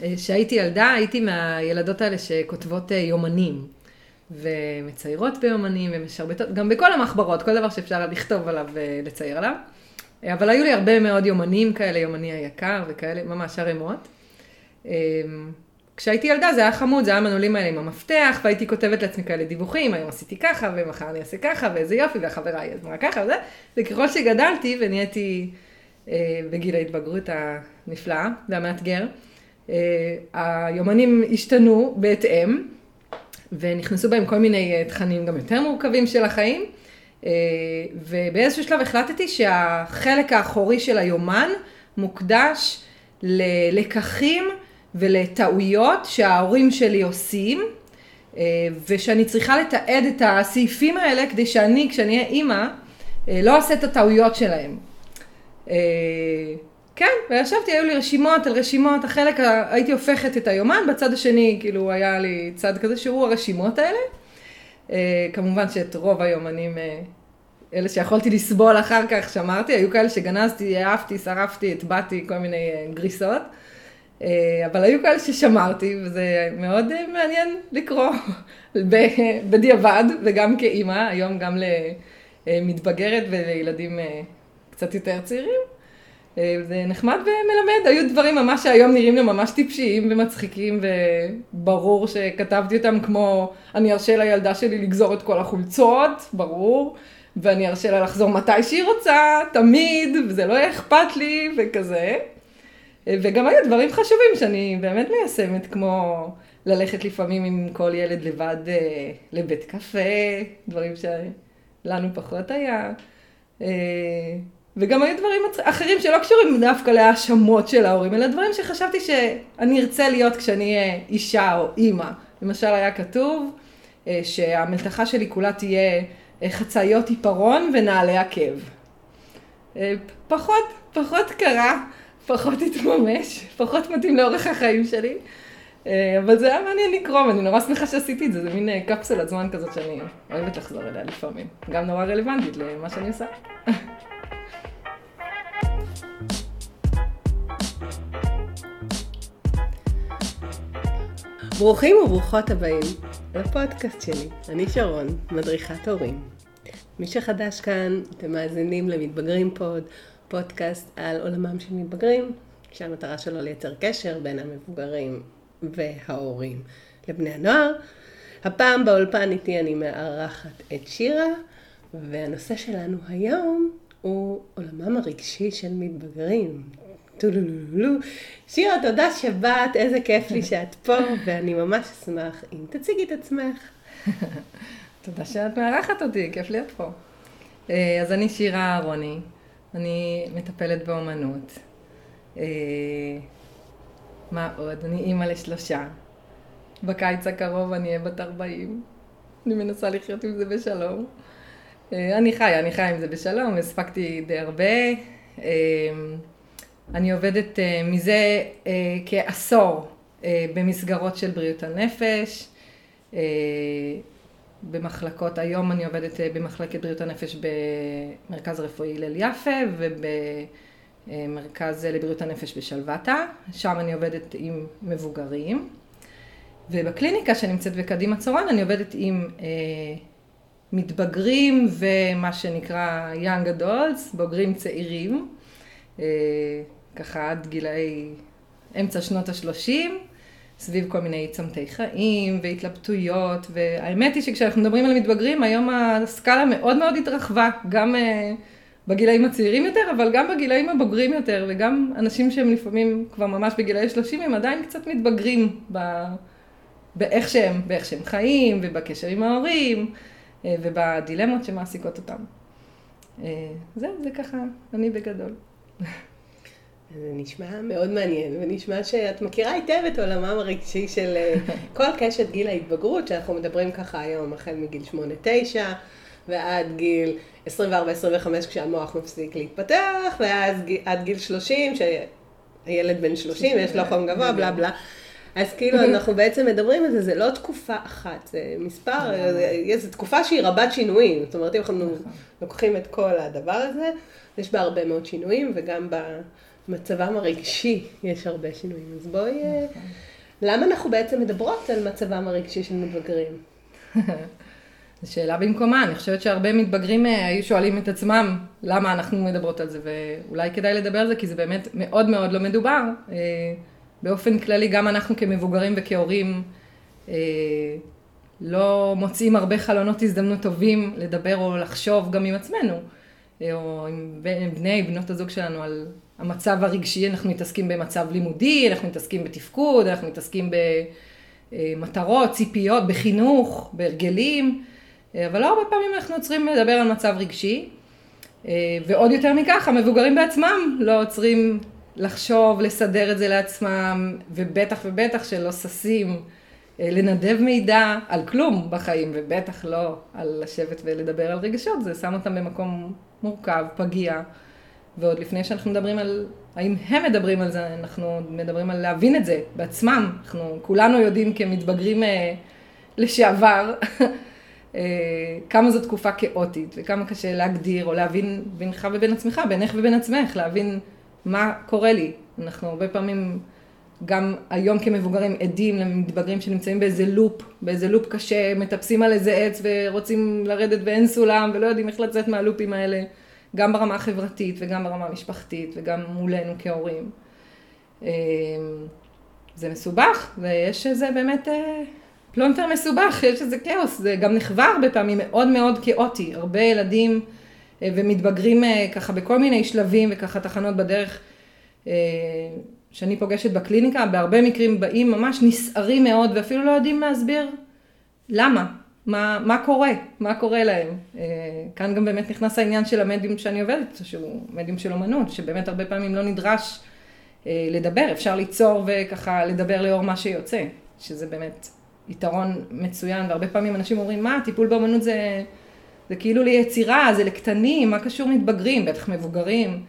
כשהייתי ילדה, הייתי מהילדות האלה שכותבות אה, יומנים. ומציירות ביומנים ומשרבטות, גם בכל המחברות, כל דבר שאפשר לכתוב עליו ולצייר עליו. אבל היו לי הרבה מאוד יומנים כאלה, יומני היקר וכאלה, ממש ערימות. כשהייתי ילדה זה היה חמוד, זה היה המנעולים האלה עם המפתח, והייתי כותבת לעצמי כאלה דיווחים, היום עשיתי ככה, ומחר אני אעשה ככה, ואיזה יופי, והחברה היא אמרה ככה וזה. וככל שגדלתי ונהייתי אה, בגיל ההתבגרות הנפלאה והמאתגר, אה, היומנים השתנו בהתאם, ונכנסו בהם כל מיני אה, תכנים גם יותר מורכבים של החיים. אה, ובאיזשהו שלב החלטתי שהחלק האחורי של היומן מוקדש ללקחים ולטעויות שההורים שלי עושים, אה, ושאני צריכה לתעד את הסעיפים האלה כדי שאני, כשאני אהיה אימא, לא אעשה את הטעויות שלהם. כן, וישבתי, היו לי רשימות על רשימות, החלק, הייתי הופכת את היומן, בצד השני, כאילו, היה לי צד כזה שהוא הרשימות האלה. אה, כמובן שאת רוב היומנים, אה, אלה שיכולתי לסבול אחר כך, שמרתי, היו כאלה שגנזתי, העפתי, שרפתי, הטבעתי, כל מיני אה, גריסות. אבל היו כאלה ששמרתי, וזה מאוד מעניין לקרוא בדיעבד, וגם כאימא, היום גם למתבגרת ולילדים קצת יותר צעירים. זה נחמד ומלמד, היו דברים ממש שהיום נראים לי ממש טיפשיים ומצחיקים וברור שכתבתי אותם כמו אני ארשה לילדה שלי לגזור את כל החולצות, ברור, ואני ארשה לה לחזור מתי שהיא רוצה, תמיד, וזה לא יהיה אכפת לי וכזה. וגם היו דברים חשובים שאני באמת מיישמת, כמו ללכת לפעמים עם כל ילד לבד אה, לבית קפה, דברים שלנו פחות היה. וגם היו דברים אחרים שלא קשורים דווקא להאשמות של ההורים, אלא דברים שחשבתי שאני ארצה להיות כשאני אהיה אישה או אימא. למשל היה כתוב אה, שהמלתחה שלי כולה תהיה אה, חצאיות עיפרון ונעלי עקב. אה, פחות, פחות קרה, פחות התממש, פחות מתאים לאורך החיים שלי. אבל זה היה מעניין לקרוא, ואני נורא שמחה שעשיתי את זה, זה מין קפסולת זמן כזאת שאני אוהבת לחזור אליה לפעמים. גם נורא רלוונטית למה שאני עושה. ברוכים וברוכות הבאים לפודקאסט שלי. אני שרון, מדריכת הורים. מי שחדש כאן, אתם מאזינים למתבגרים פוד, פודקאסט על עולמם של מתבגרים, שהמטרה שלו לייצר קשר בין המבוגרים וההורים לבני הנוער. הפעם באולפן איתי אני מארחת את שירה, והנושא שלנו היום הוא עולמם הרגשי של מתבגרים. טולולולו. שירה, תודה שבאת, איזה כיף לי שאת פה, ואני ממש אשמח אם תציגי את עצמך. תודה שאת מארחת אותי, כיף להיות פה. אה, אז אני שירה אהרוני, אני מטפלת באומנות. אה, מה עוד? אני אימא לשלושה. בקיץ הקרוב אני אהיה בת 40. אני מנסה לחיות עם זה בשלום. אה, אני חיה, אני חיה עם זה בשלום, הספקתי די הרבה. אני עובדת uh, מזה uh, כעשור uh, במסגרות של בריאות הנפש, uh, במחלקות, היום אני עובדת uh, במחלקת בריאות הנפש במרכז רפואי הלל יפה ובמרכז לבריאות הנפש בשלוותה, שם אני עובדת עם מבוגרים. ובקליניקה שנמצאת בקדימה צורן אני עובדת עם uh, מתבגרים ומה שנקרא young adults, בוגרים צעירים. ככה עד גילאי אמצע שנות השלושים, סביב כל מיני צמתי חיים והתלבטויות, והאמת היא שכשאנחנו מדברים על מתבגרים, היום הסקאלה מאוד מאוד התרחבה, גם uh, בגילאים הצעירים יותר, אבל גם בגילאים הבוגרים יותר, וגם אנשים שהם לפעמים כבר ממש בגילאי 30, הם עדיין קצת מתבגרים ב... באיך שהם, באיך שהם חיים, ובקשר עם ההורים, uh, ובדילמות שמעסיקות אותם. זהו, זה ככה, אני בגדול. זה נשמע מאוד מעניין, ונשמע שאת מכירה היטב את עולמם הרגשי של אה, כל קשת גיל ההתבגרות, שאנחנו מדברים ככה היום, החל מגיל 8-9, ועד גיל 24-25 כשהמוח מפסיק להתפתח, ואז עד גיל 30, שהילד בן 30, יש לו חום גבוה, בלה בלה. אז כאילו אנחנו בעצם מדברים על זה, זה לא תקופה אחת, זה מספר, זו תקופה שהיא רבת שינויים. זאת אומרת, אם אנחנו נכון. לוקחים את כל הדבר הזה, יש בה הרבה מאוד שינויים, וגם מצבם הרגשי יש הרבה שינויים. אז בואי, נכון. למה אנחנו בעצם מדברות על מצבם הרגשי של מתבגרים? זו שאלה במקומה, אני חושבת שהרבה מתבגרים אה, היו שואלים את עצמם למה אנחנו מדברות על זה, ואולי כדאי לדבר על זה כי זה באמת מאוד מאוד לא מדובר. אה, באופן כללי, גם אנחנו כמבוגרים וכהורים אה, לא מוצאים הרבה חלונות הזדמנות טובים לדבר או לחשוב גם עם עצמנו, או עם בני, בנות הזוג שלנו על המצב הרגשי, אנחנו מתעסקים במצב לימודי, אנחנו מתעסקים בתפקוד, אנחנו מתעסקים במטרות, ציפיות, בחינוך, בהרגלים. אבל לא הרבה פעמים אנחנו עוצרים לדבר על מצב רגשי, ועוד יותר מכך, המבוגרים בעצמם לא עוצרים לחשוב, לסדר את זה לעצמם, ובטח ובטח שלא ששים לנדב מידע על כלום בחיים, ובטח לא על לשבת ולדבר על רגשות, זה שם אותם במקום מורכב, פגיע, ועוד לפני שאנחנו מדברים על האם הם מדברים על זה, אנחנו מדברים על להבין את זה בעצמם, אנחנו כולנו יודעים כמתבגרים לשעבר אה, כמה זו תקופה כאוטית, וכמה קשה להגדיר או להבין בינך ובין עצמך, בינך ובין עצמך, להבין מה קורה לי. אנחנו הרבה פעמים, גם היום כמבוגרים, עדים למתבגרים שנמצאים באיזה לופ, באיזה לופ קשה, מטפסים על איזה עץ ורוצים לרדת ואין סולם, ולא יודעים איך לצאת מהלופים האלה, גם ברמה החברתית וגם ברמה המשפחתית וגם מולנו כהורים. אה, זה מסובך, ויש איזה באמת... אה, פלונטר מסובך, יש איזה כאוס, זה גם נחווה הרבה פעמים מאוד מאוד כאוטי, הרבה ילדים אה, ומתבגרים אה, ככה בכל מיני שלבים וככה תחנות בדרך שאני פוגשת בקליניקה, בהרבה מקרים באים ממש נסערים מאוד ואפילו לא יודעים להסביר למה, מה, מה קורה, מה קורה להם. כאן גם באמת נכנס העניין של המדיום שאני עובדת, שהוא מדיום של אומנות, שבאמת הרבה פעמים לא נדרש לדבר, אפשר ליצור וככה לדבר לאור מה שיוצא, שזה באמת יתרון מצוין, והרבה פעמים אנשים אומרים, מה, טיפול באמנות זה, זה כאילו ליצירה, זה לקטנים, מה קשור מתבגרים, בטח מבוגרים.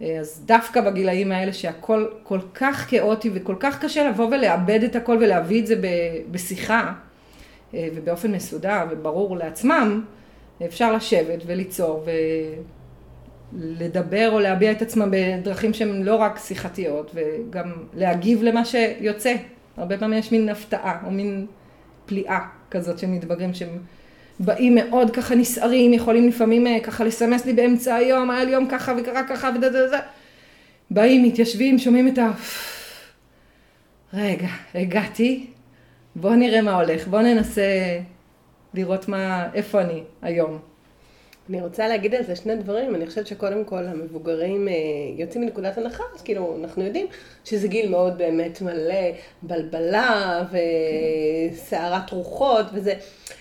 אז דווקא בגילאים האלה שהכל כל כך כאוטי וכל כך קשה לבוא ולאבד את הכל ולהביא את זה בשיחה ובאופן מסודר וברור לעצמם, אפשר לשבת וליצור ולדבר או להביע את עצמם בדרכים שהן לא רק שיחתיות וגם להגיב למה שיוצא. הרבה פעמים יש מין הפתעה, או מין פליאה כזאת של מתבגרים שהם באים מאוד ככה נסערים, יכולים לפעמים אה, ככה לסמס לי באמצע היום, היה לי יום ככה וקרה ככה ודה דה דה. באים, מתיישבים, שומעים את ה... רגע, הגעתי, בוא נראה מה הולך, בוא ננסה לראות מה, איפה אני היום. אני רוצה להגיד על זה שני דברים, אני חושבת שקודם כל המבוגרים אה, יוצאים מנקודת הנחה, אז כאילו אנחנו יודעים שזה גיל מאוד באמת מלא בלבלה וסערת רוחות וזה,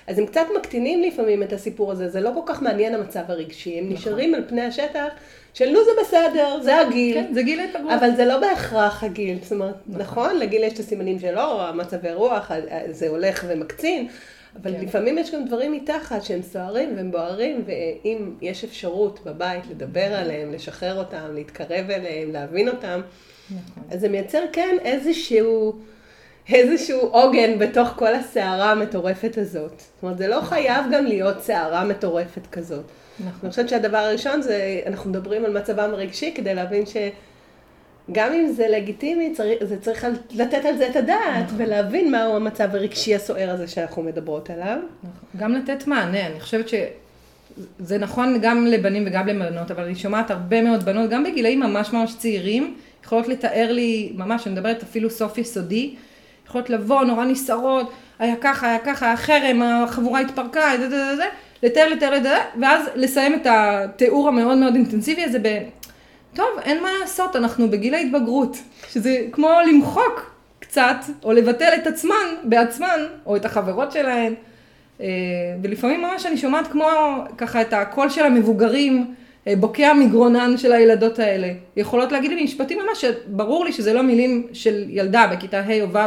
אז הם קצת מקטינים לפעמים את הסיפור הזה, זה לא כל כך מעניין המצב הרגשי, הם נכון. נשארים על פני השטח של נו זה בסדר, זה הגיל, כן, זה גיל התבגרות, אבל זה לא בהכרח הגיל, זאת אומרת, נכון, נכון לגיל יש את הסימנים שלו, המצבי רוח, זה הולך ומקצין. אבל כן. לפעמים יש גם דברים מתחת שהם סוערים והם בוערים, ואם יש אפשרות בבית לדבר עליהם, לשחרר אותם, להתקרב אליהם, להבין אותם, נכון. אז זה מייצר כן איזשהו, איזשהו עוגן בתוך כל הסערה המטורפת הזאת. זאת אומרת, זה לא חייב גם להיות סערה מטורפת כזאת. נכון. אני חושבת שהדבר הראשון זה, אנחנו מדברים על מצבם הרגשי כדי להבין ש... גם אם זה לגיטימי, צריך, זה צריך לתת על זה את הדעת, נכון. ולהבין מהו המצב הרגשי הסוער הזה שאנחנו מדברות עליו. נכון. גם לתת מענה, אני חושבת שזה נכון גם לבנים וגם לבנות, אבל אני שומעת הרבה מאוד בנות, גם בגילאים ממש ממש צעירים, יכולות לתאר לי, ממש, אני מדברת אפילו סוף יסודי, יכולות לבוא נורא נסערות, היה ככה, היה ככה, היה חרם, החבורה התפרקה, לתאר, לתאר, לתאר, ואז לסיים את התיאור המאוד מאוד אינטנסיבי הזה ב... טוב, אין מה לעשות, אנחנו בגיל ההתבגרות, שזה כמו למחוק קצת, או לבטל את עצמן בעצמן, או את החברות שלהן. אה, ולפעמים ממש אני שומעת כמו ככה את הקול של המבוגרים, אה, בוקע מגרונן של הילדות האלה. יכולות להגיד לי משפטים ממש, ברור לי שזה לא מילים של ילדה בכיתה ה' או ו',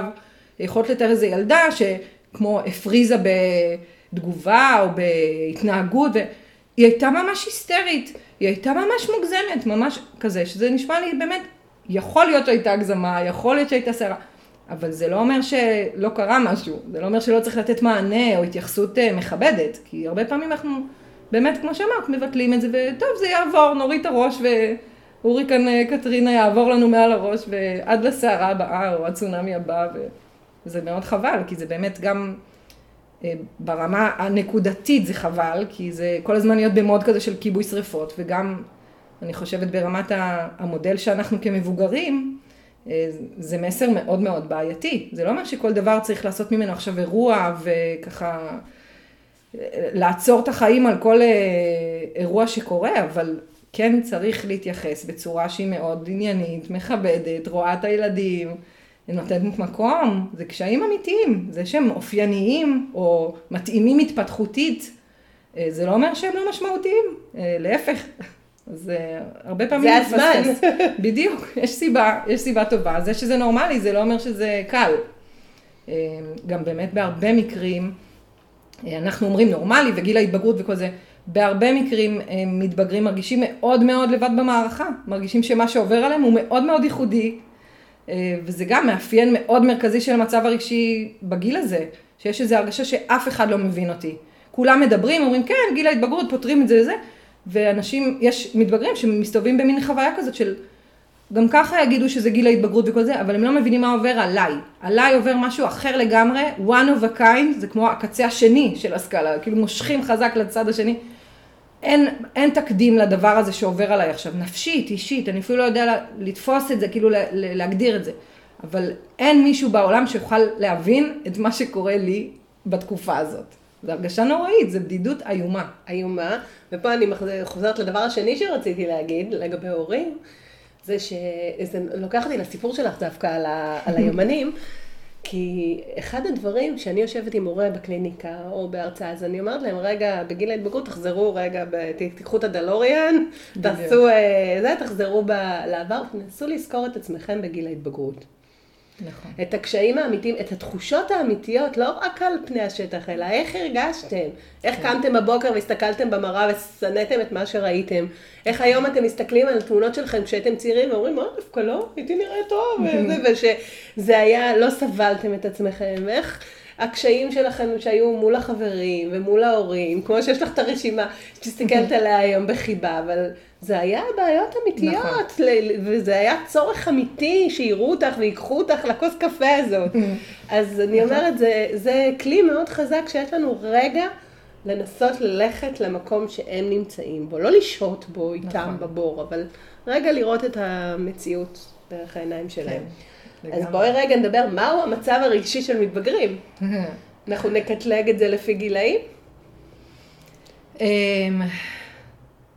יכולות לתאר איזה ילדה שכמו הפריזה בתגובה או בהתנהגות, והיא הייתה ממש היסטרית. היא הייתה ממש מוגזמת, ממש כזה, שזה נשמע לי באמת, יכול להיות שהייתה הגזמה, יכול להיות שהייתה סערה, אבל זה לא אומר שלא קרה משהו, זה לא אומר שלא צריך לתת מענה או התייחסות אה, מכבדת, כי הרבה פעמים אנחנו באמת, כמו שאמרת, מבטלים את זה, וטוב, זה יעבור, נוריד את הראש שהוריקן קטרינה יעבור לנו מעל הראש ועד לסערה הבאה או הצונאמי הבא, וזה מאוד חבל, כי זה באמת גם ברמה הנקודתית זה חבל, כי זה כל הזמן להיות במוד כזה של כיבוי שרפות, וגם אני חושבת ברמת המודל שאנחנו כמבוגרים, אה, זה מסר מאוד מאוד בעייתי. זה לא אומר שכל דבר צריך לעשות ממנו עכשיו אירוע וככה אה, לעצור את החיים על כל אה, אירוע שקורה, אבל כן צריך להתייחס בצורה שהיא מאוד עניינית, מכבדת, רואה את הילדים, נותנת מקום, זה קשיים אמיתיים, זה שהם אופייניים או מתאימים התפתחותית, זה לא אומר שהם לא משמעותיים, להפך. אז uh, הרבה פעמים... זה הזמן. בדיוק, יש סיבה, יש סיבה טובה. זה שזה נורמלי, זה לא אומר שזה קל. גם באמת בהרבה מקרים, אנחנו אומרים נורמלי וגיל ההתבגרות וכל זה, בהרבה מקרים מתבגרים מרגישים מאוד מאוד לבד במערכה, מרגישים שמה שעובר עליהם הוא מאוד מאוד ייחודי, וזה גם מאפיין מאוד מרכזי של המצב הרגשי בגיל הזה, שיש איזו הרגשה שאף אחד לא מבין אותי. כולם מדברים, אומרים כן, גיל ההתבגרות, פותרים את זה וזה, ואנשים, יש מתבגרים שמסתובבים במין חוויה כזאת של, גם ככה יגידו שזה גיל ההתבגרות וכל זה, אבל הם לא מבינים מה עובר עליי. עליי עובר משהו אחר לגמרי, one of a kind, זה כמו הקצה השני של הסקאלה, כאילו מושכים חזק לצד השני. אין, אין תקדים לדבר הזה שעובר עליי עכשיו, נפשית, אישית, אני אפילו לא יודע לתפוס את זה, כאילו להגדיר את זה. אבל אין מישהו בעולם שיוכל להבין את מה שקורה לי בתקופה הזאת. זו הרגשה נוראית, זו בדידות איומה. איומה, ופה אני חוזרת לדבר השני שרציתי להגיד לגבי הורים, זה שזה לוקח אותי לסיפור שלך דווקא על, ה, על היומנים, כי אחד הדברים שאני יושבת עם הורה בקליניקה או בהרצאה, אז אני אומרת להם, רגע, בגיל ההתבגרות תחזרו רגע, תיקחו את הדלוריאן, תעשו אה, זה, תחזרו לעבר, תנסו לזכור את עצמכם בגיל ההתבגרות. נכון. את הקשיים האמיתיים, את התחושות האמיתיות, לא רק על פני השטח, אלא איך הרגשתם, איך כן. קמתם בבוקר והסתכלתם במראה ושנאתם את מה שראיתם, איך היום אתם מסתכלים על תמונות שלכם כשהייתם צעירים ואומרים, מה, דווקא לא, הייתי נראה טוב, ושזה היה, לא סבלתם את עצמכם, איך... הקשיים שלכם שהיו מול החברים ומול ההורים, כמו שיש לך את הרשימה שתסתכלת עליה היום בחיבה, אבל זה היה בעיות אמיתיות, נכון. וזה היה צורך אמיתי שיראו אותך ויקחו אותך לכוס קפה הזאת. אז אני נכון. אומרת, זה, זה כלי מאוד חזק שיש לנו רגע לנסות ללכת למקום שהם נמצאים בו, לא לשהות בו איתם נכון. בבור, אבל רגע לראות את המציאות דרך העיניים שלהם. כן, אז בואי רגע נדבר, מהו המצב הרגשי של מתבגרים? אנחנו נקטלג את זה לפי גילאים? אמ,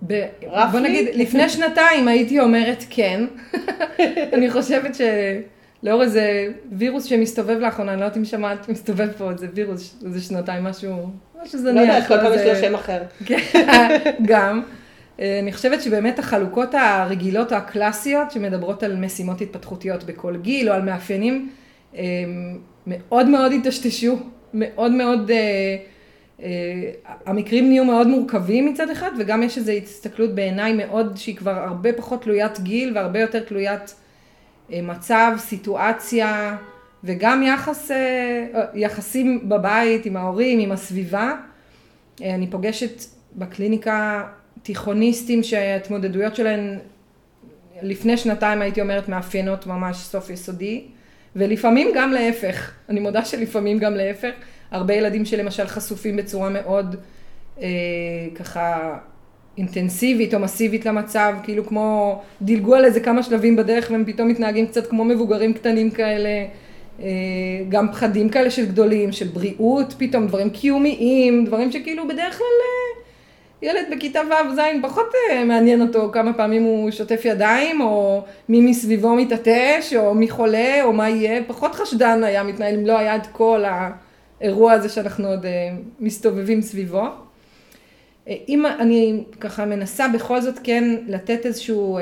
ב... בוא נגיד, לפני שנתיים הייתי אומרת כן. אני חושבת שלאור איזה וירוס שמסתובב לאחרונה, אני לא יודעת אם שמעת, מסתובב פה איזה וירוס, איזה שנתיים, משהו, משהו זניח. לא יודעת, כל פעם יש לו שם אחר. כן, גם. אה, אני חושבת שבאמת החלוקות הרגילות או הקלאסיות שמדברות על משימות התפתחותיות בכל גיל או על מאפיינים, אה, מאוד מאוד התשתשו, מאוד מאוד... אה, המקרים נהיו מאוד מורכבים מצד אחד, וגם יש איזו הסתכלות בעיניי מאוד, שהיא כבר הרבה פחות תלוית גיל והרבה יותר תלוית מצב, סיטואציה, וגם יחס, יחסים בבית עם ההורים, עם הסביבה. אני פוגשת בקליניקה תיכוניסטים שההתמודדויות שלהם לפני שנתיים הייתי אומרת מאפיינות ממש סוף יסודי, ולפעמים גם להפך, אני מודה שלפעמים גם להפך. הרבה ילדים שלמשל חשופים בצורה מאוד אה, ככה אינטנסיבית או מסיבית למצב, כאילו כמו דילגו על איזה כמה שלבים בדרך והם פתאום מתנהגים קצת כמו מבוגרים קטנים כאלה, אה, גם פחדים כאלה של גדולים, של בריאות פתאום, דברים קיומיים, דברים שכאילו בדרך כלל אה, ילד בכיתה ו' ז' פחות אה, מעניין אותו כמה פעמים הוא שוטף ידיים, או מי מסביבו מתעטש, או מי חולה, או מה יהיה, פחות חשדן היה מתנהל אם לא היה את כל. האירוע הזה שאנחנו עוד אה, מסתובבים סביבו. אה, אם אני ככה מנסה בכל זאת כן לתת איזשהו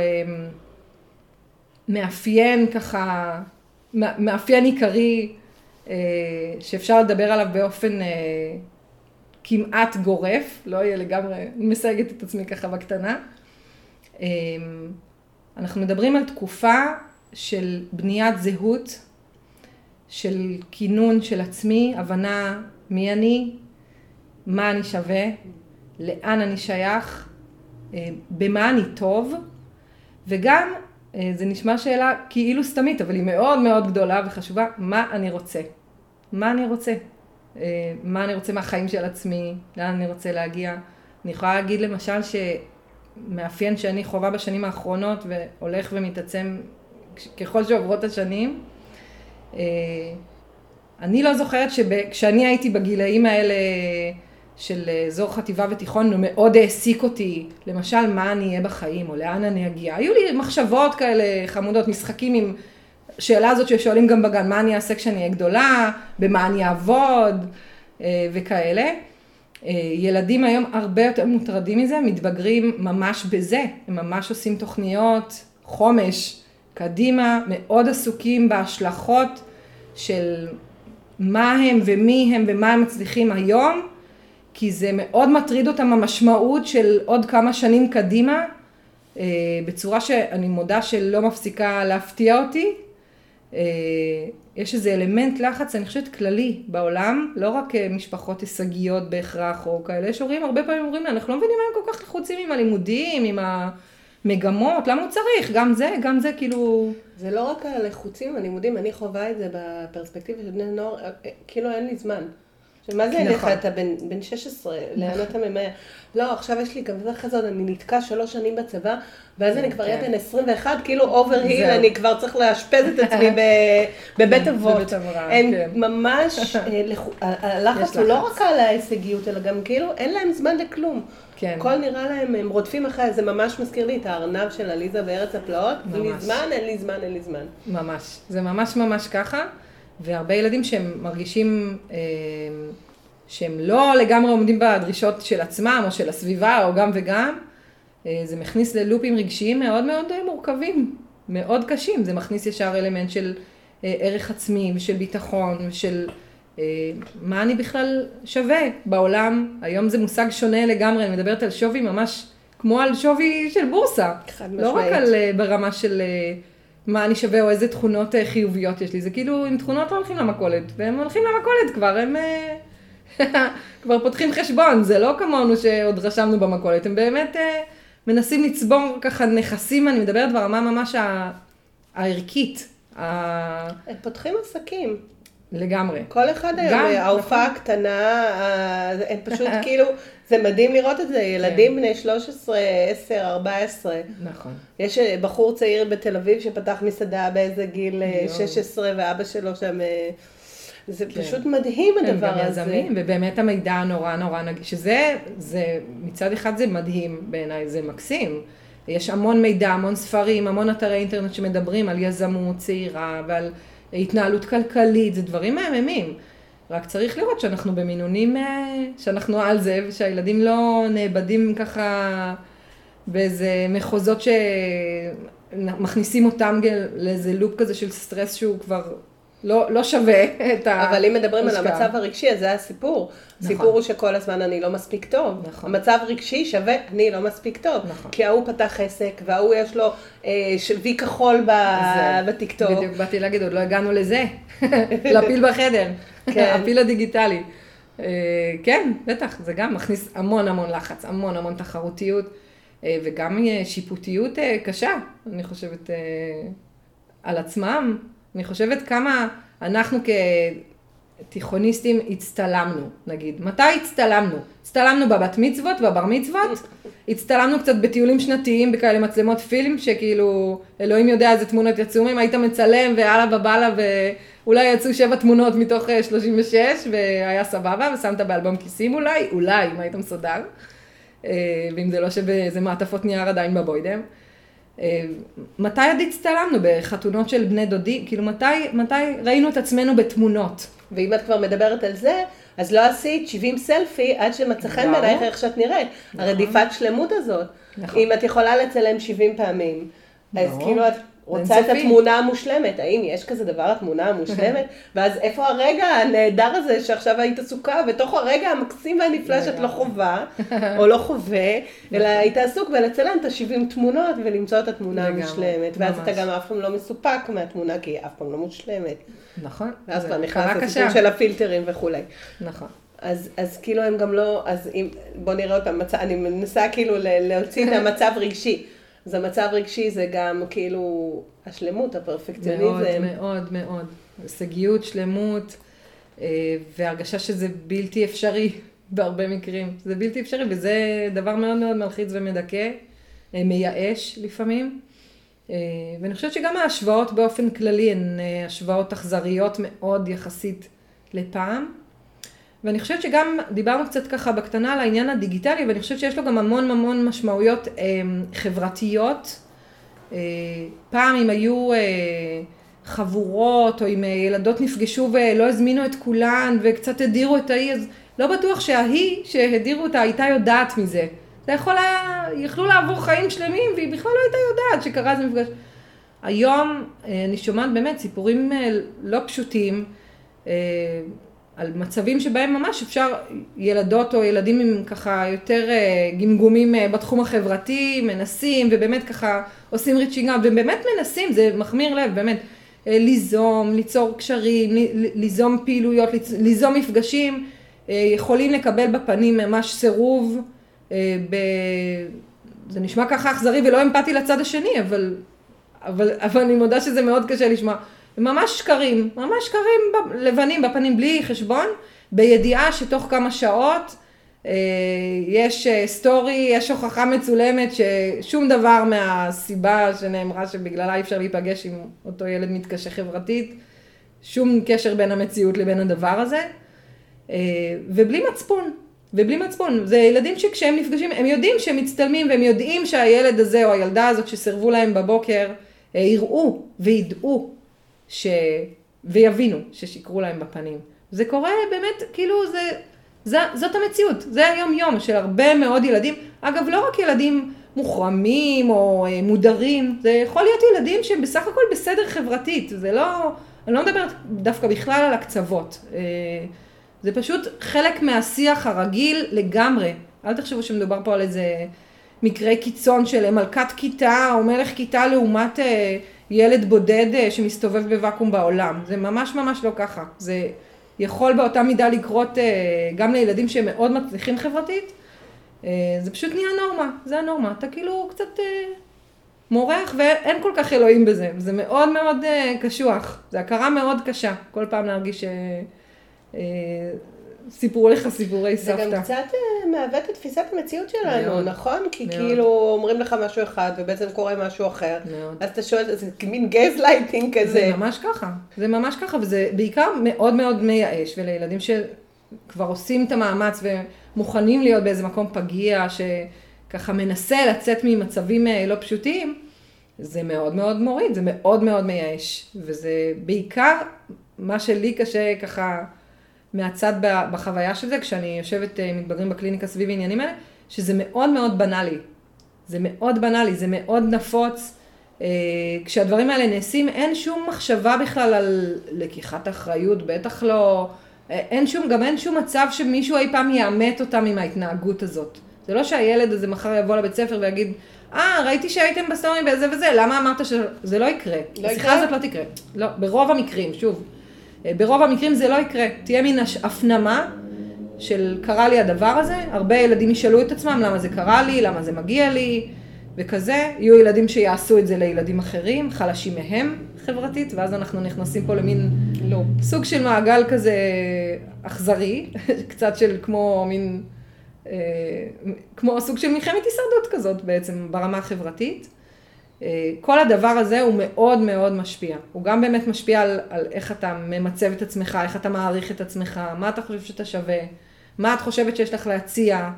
מאפיין ככה, מאפיין עיקרי שאפשר לדבר עליו באופן כמעט גורף, לא יהיה לגמרי, מסייגת את עצמי ככה בקטנה. אנחנו מדברים על תקופה של בניית זהות של כינון של עצמי, הבנה מי אני, מה אני שווה, לאן אני שייך, אה, במה אני טוב, וגם, אה, זה נשמע שאלה כאילו סתמית, אבל היא מאוד מאוד גדולה וחשובה, מה אני רוצה? מה אני רוצה? אה, מה אני רוצה מהחיים של עצמי? לאן אני רוצה להגיע? אני יכולה להגיד למשל שמאפיין שאני חווה בשנים האחרונות והולך ומתעצם ככל שעוברות השנים, אה, אני לא זוכרת שכשאני הייתי בגילאים האלה של אזור חטיבה ותיכון, מאוד העסיק אותי, למשל, מה אני אהיה בחיים, או לאן אני אגיע. היו לי מחשבות כאלה חמודות, משחקים עם שאלה הזאת ששואלים גם בגן, מה אני אעשה כשאני אהיה גדולה, במה אני אעבוד, אה, וכאלה. אה, ילדים היום הרבה יותר מוטרדים מזה, מתבגרים ממש בזה, הם ממש עושים תוכניות חומש קדימה, מאוד עסוקים בהשלכות של מה הם ומי הם ומה הם מצליחים היום, כי זה מאוד מטריד אותם המשמעות של עוד כמה שנים קדימה, אה, בצורה שאני מודה שלא מפסיקה להפתיע אותי. אה, יש איזה אלמנט לחץ, אני חושבת כללי בעולם, לא רק אה, משפחות הישגיות בהכרח או כאלה, יש הורים הרבה פעמים אומרים לי, אנחנו לא מבינים מה הם כל כך לחוצים עם הלימודים, עם המגמות, למה הוא צריך? גם זה, גם זה כאילו... זה לא רק הלחצים, הלימודים, אני חווה את זה בפרספקטיבה של בני נוער, כאילו אין לי זמן. מה זה לך, נכון. אתה בן 16, לאן נכון. אתה ממהר? לא, עכשיו יש לי גם כזה כזאת, אני נתקע שלוש שנים בצבא, ואז אני כבר אהיה כן. בן 21, כאילו over the hill, אני כבר צריך לאשפז את עצמי בבית אבות. הם כן. ממש, אה, הלחץ הוא לא רק על ההישגיות, אלא גם כאילו אין להם זמן לכלום. כן. הכל נראה להם, הם רודפים אחרי, זה ממש מזכיר לי את הארנב של עליזה בארץ הפלאות. אין לי זמן, אין לי זמן, אין לי זמן. ממש. זה ממש ממש ככה. והרבה ילדים שהם מרגישים אה, שהם לא לגמרי עומדים בדרישות של עצמם או של הסביבה או גם וגם, אה, זה מכניס ללופים רגשיים מאוד מאוד אה, מורכבים, מאוד קשים. זה מכניס ישר אלמנט של ערך עצמי ושל ביטחון ושל מה אני בכלל שווה בעולם. היום זה מושג שונה לגמרי, אני מדברת על שווי ממש כמו על שווי של בורסה. חד משמעית. לא רק על ברמה של... מה אני שווה או איזה תכונות אה, חיוביות יש לי, זה כאילו עם תכונות לא הולכים למכולת, והם הולכים למכולת כבר, הם אה, כבר פותחים חשבון, זה לא כמונו שעוד רשמנו במכולת, הם באמת אה, מנסים לצבור ככה נכסים, אני מדברת ברמה ממש הערכית. הם פותחים עסקים. לגמרי. כל אחד היום, ההופעה נכון. הקטנה, הם פשוט כאילו, זה מדהים לראות את זה, ילדים כן. בני 13, 10, 14. נכון. יש אה, בחור צעיר בתל אביב שפתח מסעדה באיזה גיל 16, אה, ואבא שלו שם... אה, זה כן. פשוט מדהים הדבר הזה. הם גם יזמים, ובאמת המידע נורא נורא נגיש, שזה, זה, מצד אחד זה מדהים בעיניי, זה מקסים. יש המון מידע, המון ספרים, המון אתרי אינטרנט שמדברים על יזמות צעירה ועל התנהלות כלכלית, זה דברים מהממים. רק צריך לראות שאנחנו במינונים, אה, שאנחנו על זה, ושהילדים לא נאבדים ככה באיזה מחוזות שמכניסים אותם לאיזה loop כזה של סטרס שהוא כבר לא, לא שווה את ה... אבל אם מדברים על המצב הרגשי, אז זה הסיפור. נכון. הסיפור הוא שכל הזמן אני לא מספיק טוב. נכון. המצב רגשי שווה, אני לא מספיק טוב. נכון. כי ההוא פתח עסק, וההוא יש לו אה, וי כחול בטיקטוק. בדיוק באתי להגיד, עוד לא הגענו לזה. לפיל בחדר. כן. הפיל הדיגיטלי. אה, כן, בטח, זה גם מכניס המון המון לחץ, המון המון תחרותיות, אה, וגם אה, שיפוטיות אה, קשה, אני חושבת, על עצמם. אני חושבת כמה אנחנו כתיכוניסטים הצטלמנו, נגיד. מתי הצטלמנו? הצטלמנו בבת מצוות, בבר מצוות, הצטלמנו קצת בטיולים שנתיים בכאלה מצלמות פילם, שכאילו, אלוהים יודע איזה תמונות יצאו מהם, היית מצלם ואללה בבאללה ואולי יצאו שבע תמונות מתוך 36 אה, והיה סבבה, ושמת באלבום כיסים אולי, אולי, אם היית מסודר. אה, ואם זה לא שבאיזה מעטפות נייר עדיין בבוידם. אה, מתי עוד הצטלמנו? בחתונות של בני דודי? כאילו מתי, מתי ראינו את עצמנו בתמונות? ואם את כבר מדברת על זה, אז לא עשית 70 סלפי עד שמצא חן בעינייך איך שאת נראית. נכון. הרדיפת שלמות הזאת. נכון. אם את יכולה לצלם 70 פעמים, אז כאילו את רוצה את התמונה המושלמת, האם יש כזה דבר, התמונה המושלמת? ואז איפה הרגע הנהדר הזה שעכשיו היית עסוקה, בתוך הרגע המקסים והנפלא שאת לא חווה, או לא חווה, אלא נכון. היית עסוק בלצלם את ה-70 תמונות ולמצוא את התמונה המושלמת. ואז אתה גם אף פעם לא מסופק מהתמונה, כי היא אף פעם לא מושלמת. נכון. ואז כבר נכנס לסיפור של הפילטרים וכולי. נכון. אז, אז כאילו הם גם לא, אז אם, בוא נראה עוד פעם, אני מנסה כאילו להוציא את המצב רגשי. אז המצב רגשי זה גם כאילו השלמות, הפרפקציוניזם. מאוד, מאוד, מאוד. הישגיות, שלמות, אה, והרגשה שזה בלתי אפשרי בהרבה מקרים. זה בלתי אפשרי, וזה דבר מאוד מאוד מלחיץ ומדכא, אה, מייאש לפעמים. אה, ואני חושבת שגם ההשוואות באופן כללי הן השוואות אכזריות מאוד יחסית לפעם. ואני חושבת שגם דיברנו קצת ככה בקטנה על העניין הדיגיטלי, ואני חושבת שיש לו גם המון המון משמעויות אה, חברתיות. אה, פעם אם היו אה, חבורות, או אם אה, ילדות נפגשו ולא הזמינו את כולן, וקצת הדירו את ההיא, אז לא בטוח שההיא שהדירו אותה הייתה יודעת מזה. זה יכול היה, יכלו לעבור חיים שלמים, והיא בכלל לא הייתה יודעת שקרה איזה מפגש. היום אה, אני שומעת באמת סיפורים אה, לא פשוטים. על מצבים שבהם ממש אפשר, ילדות או ילדים עם ככה יותר אה, גמגומים אה, בתחום החברתי, מנסים ובאמת ככה עושים ריצ'ינג אאוט ובאמת מנסים, זה מחמיר לב, באמת, אה, ליזום, ליצור קשרים, ליזום פעילויות, ליזום מפגשים, יכולים לקבל בפנים ממש סירוב, ב... זה נשמע ככה אכזרי ולא אמפתי לצד השני, אבל, אבל, אבל אני מודה שזה מאוד קשה לשמוע. ממש שקרים, ממש שקרים לבנים בפנים בלי חשבון, בידיעה שתוך כמה שעות אה, יש אה, סטורי, יש הוכחה מצולמת ששום דבר מהסיבה שנאמרה שבגללה אי אפשר להיפגש עם אותו ילד מתקשה חברתית, שום קשר בין המציאות לבין הדבר הזה, אה, ובלי מצפון. ובלי מצפון, זה ילדים שכשהם נפגשים, הם יודעים שהם מצטלמים והם יודעים שהילד הזה או הילדה הזאת שסירבו להם בבוקר, יראו וידעו ש... ויבינו ששיקרו להם בפנים. זה קורה באמת, כאילו זה, זה, זאת המציאות, זה היום יום של הרבה מאוד ילדים, אגב לא רק ילדים מוחרמים או אה, מודרים, זה יכול להיות ילדים שהם בסך הכל בסדר חברתית, זה לא, אני לא מדברת דווקא בכלל על הקצוות, אה, זה פשוט חלק מהשיח הרגיל לגמרי, אל תחשבו שמדובר פה על איזה מקרה קיצון של מלכת כיתה או מלך כיתה לעומת אה, ילד בודד אה, שמסתובב בוואקום בעולם. זה ממש ממש לא ככה. זה יכול באותה מידה לקרות אה, גם לילדים שהם מאוד מצליחים חברתית. אה, זה פשוט נהיה נורמה, זה הנורמה. אתה כאילו קצת מורח ואין כל כך אלוהים בזה. זה מאוד מאוד קשוח. זה הכרה מאוד קשה. כל פעם להרגיש סיפרו לך סיפורי סבתא. זה גם קצת אה, מעוות את תפיסת המציאות שלנו, מאוד, נכון? כי מאוד. כאילו אומרים לך משהו אחד ובעצם קורה משהו אחר. מאוד. אז אתה שואל, זה מין גז לייטינג כזה. זה ממש ככה, זה ממש ככה, וזה בעיקר מאוד מאוד מייאש, ולילדים שכבר עושים את המאמץ ומוכנים להיות באיזה מקום פגיע, שככה מנסה לצאת ממצבים אה, לא פשוטים, זה מאוד מאוד מוריד, זה מאוד מאוד מייאש. וזה בעיקר מה שלי קשה ככה... מהצד בחוויה של זה, כשאני יושבת עם אה, מתבגרים בקליניקה סביב העניינים האלה, שזה מאוד מאוד בנאלי. זה מאוד בנאלי, זה מאוד נפוץ. אה, כשהדברים האלה נעשים, אין שום מחשבה בכלל על לקיחת אחריות, בטח לא, אה, אין שום, גם אין שום מצב שמישהו אי פעם יאמת אותם עם ההתנהגות הזאת. זה לא שהילד הזה מחר יבוא לבית ספר ויגיד, אה, ראיתי שהייתם בסטורי בזה וזה, למה אמרת שזה לא יקרה? לא השיחה יקרה? הזאת לא תקרה. לא, ברוב המקרים, שוב. אה, ברוב המקרים זה לא יקרה, תהיה מין הפנמה של קרה לי הדבר הזה, הרבה ילדים ישאלו את עצמם למה זה קרה לי, למה זה מגיע לי, וכזה, יהיו ילדים שיעשו את זה לילדים אחרים, חלשים מהם חברתית, ואז אנחנו נכנסים פה למין לא, סוג של מעגל כזה אכזרי, קצת של כמו מין, אה, כמו סוג של מלחמת הישרדות כזאת בעצם ברמה החברתית. אה, כל הדבר הזה הוא מאוד מאוד משפיע. הוא גם באמת משפיע על, על איך אתה ממצב את עצמך, איך אתה מעריך את עצמך, מה אתה חושב שאתה שווה, מה את חושבת שיש לך להציע,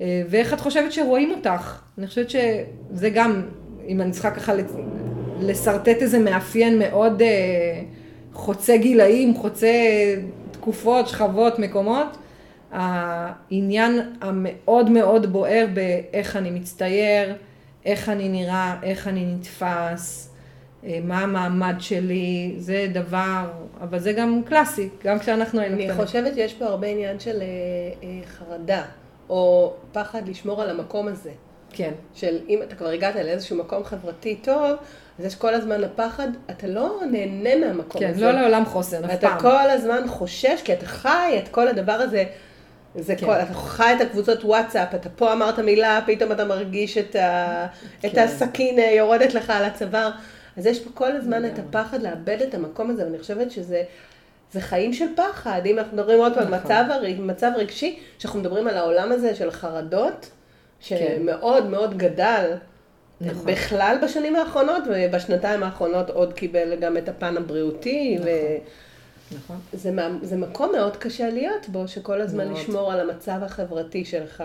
אה, ואיך את חושבת שרואים אותך. אני חושבת שזה גם, אם אני צריכה ככה לשרטט איזה מאפיין מאוד אה, חוצה גילאים, חוצה תקופות, שכבות, מקומות, העניין המאוד מאוד בוער באיך אני מצטייר, איך אני נראה, איך אני נתפס, אה, מה המעמד שלי, זה דבר, אבל זה גם קלאסי, גם כשאנחנו היינו קטנים. אני חושבת שיש פה הרבה עניין של אה, אה, חרדה, או פחד לשמור על המקום הזה. כן. של אם אתה כבר הגעת לאיזשהו מקום חברתי טוב, אז יש כל הזמן הפחד, אתה לא נהנה מהמקום כן, הזה. כן, לא לעולם חוסן, אף פעם. ואתה כל הזמן חושש, כי אתה חי את כל הדבר הזה זה כן. כל, אתה חי את הקבוצות וואטסאפ, אתה פה אמרת מילה, פתאום אתה מרגיש את, ה, כן. את הסכין אה, יורדת לך על הצוואר. אז יש פה כל הזמן את הפחד לאבד את המקום הזה, ואני חושבת שזה זה חיים של פחד. אם אנחנו מדברים עוד פעם, נכון. מצב, מצב רגשי, שאנחנו מדברים על העולם הזה של חרדות, כן. שמאוד כן. מאוד גדל. נכון. בכלל בשנים האחרונות, ובשנתיים האחרונות עוד קיבל גם את הפן הבריאותי. נכון. נכון. זה, זה מקום מאוד קשה להיות בו, שכל הזמן מאוד. לשמור על המצב החברתי שלך.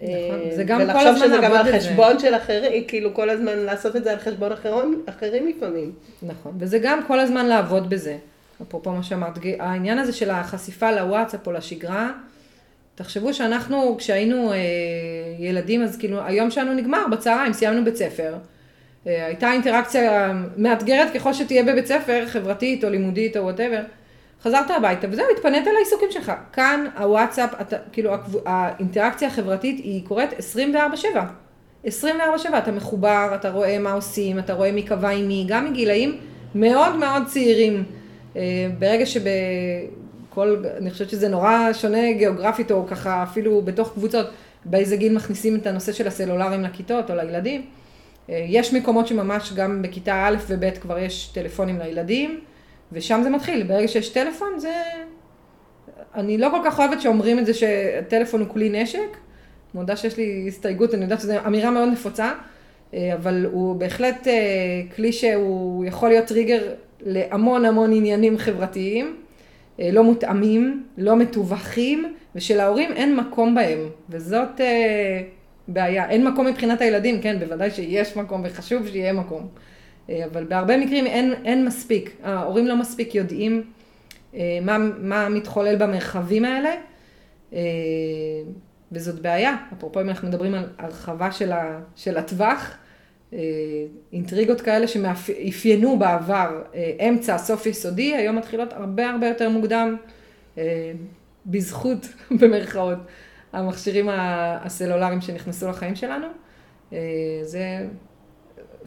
נכון. אה, זה גם כל הזמן לעבוד בזה. ולחשוב שזה גם על חשבון של אחרים, כאילו כל הזמן לעשות את זה על חשבון אחרים, אחרים לפעמים. נכון, וזה גם כל הזמן לעבוד בזה. אפרופו מה שאמרת, העניין הזה של החשיפה לוואטסאפ או לשגרה, תחשבו שאנחנו, כשהיינו אה, ילדים, אז כאילו, היום שלנו נגמר, בצהריים, סיימנו בית ספר. אה, הייתה אינטראקציה מאתגרת ככל שתהיה בבית ספר, חברתית או לימודית או whatever. חזרת הביתה וזהו, התפנית לעיסוקים שלך. כאן הוואטסאפ, אתה, כאילו האינטראקציה החברתית היא קורית 24/7. 24/7, אתה מחובר, אתה רואה מה עושים, אתה רואה מי קבע עם מי, גם מגילאים מאוד מאוד צעירים. אה, ברגע שבכל, אני חושבת שזה נורא שונה גיאוגרפית, או ככה אפילו בתוך קבוצות, באיזה גיל מכניסים את הנושא של הסלולרים לכיתות או לילדים. אה, יש מקומות שממש גם בכיתה א' וב' כבר יש טלפונים לילדים, ושם זה מתחיל. ברגע שיש טלפון זה... אני לא כל כך אוהבת שאומרים את זה שטלפון הוא כלי נשק. מודה שיש לי הסתייגות, אני יודעת שזו אמירה מאוד נפוצה, אה, אבל הוא בהחלט אה, כלי שהוא יכול להיות טריגר להמון המון עניינים חברתיים, לא מותאמים, לא מתווכים, ושלהורים אין מקום בהם, וזאת בעיה. אין מקום מבחינת הילדים, כן, בוודאי שיש מקום וחשוב שיהיה מקום. אה, אבל בהרבה מקרים אין, אין מספיק, ההורים לא מספיק יודעים אה, מה, מה מתחולל במרחבים האלה, אה, וזאת בעיה. אפרופו אם אנחנו מדברים על הרחבה של, ה, של הטווח, אינטריגות כאלה שאפיינו בעבר אמצע, סוף יסודי, היום מתחילות הרבה הרבה יותר מוקדם, בזכות, במרכאות. המכשירים הסלולריים שנכנסו לחיים שלנו. אה, זה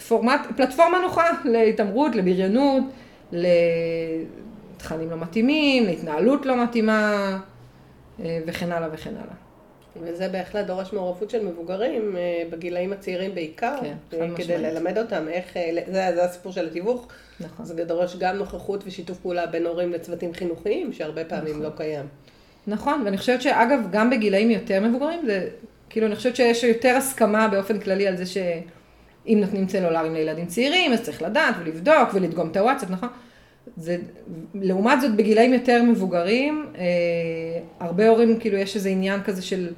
פורמט, פלטפורמה נוחה להתעמרות, לבריונות, לתכנים לא מתאימים, להתנהלות לא מתאימה אה, וכן הלאה וכן הלאה. וזה בהחלט דורש מעורבות של מבוגרים, אה, בגילאים הצעירים בעיקר, כן, כדי משמעית. ללמד אותם איך, זה, זה הסיפור של התיווך. נכון. זה דורש גם נוכחות ושיתוף פעולה בין הורים לצוותים חינוכיים, שהרבה פעמים נכון. לא קיים. נכון, ואני חושבת שאגב, גם בגילאים יותר מבוגרים, זה, כאילו, אני חושבת שיש יותר הסכמה באופן כללי על זה שאם נותנים צלולרים לילדים צעירים, אז צריך לדעת ולבדוק ולדגום את הוואטסאפ, נכון? זה, לעומת זאת, בגילאים יותר מבוגרים, אה, הרבה הורים, כאילו, יש איזה עניין כזה של,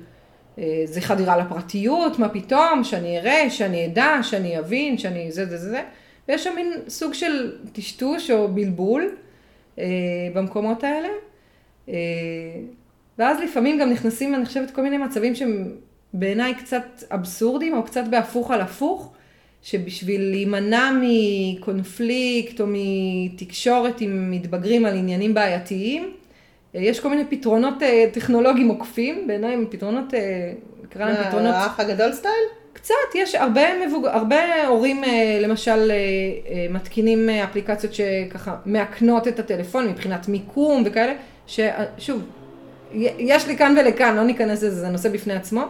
אה, זה חדירה לפרטיות, מה פתאום, שאני אראה, שאני אדע, שאני אבין, שאני זה זה זה זה, ויש שם מין סוג של טשטוש או בלבול אה, במקומות האלה. אה, ואז לפעמים גם נכנסים, אני חושבת, כל מיני מצבים שהם בעיניי קצת אבסורדים, או קצת בהפוך על הפוך, שבשביל להימנע מקונפליקט או מתקשורת עם מתבגרים על עניינים בעייתיים, אה, יש כל מיני פתרונות אה, טכנולוגיים עוקפים, בעיניי הם פתרונות, נקרא להם פתרונות... האח הגדול סטייל? קצת, יש הרבה, מבוג... הרבה הורים למשל מתקינים אפליקציות שככה מעקנות את הטלפון מבחינת מיקום וכאלה, ששוב, יש לי כאן ולכאן, לא ניכנס לזה, זה נושא בפני עצמו,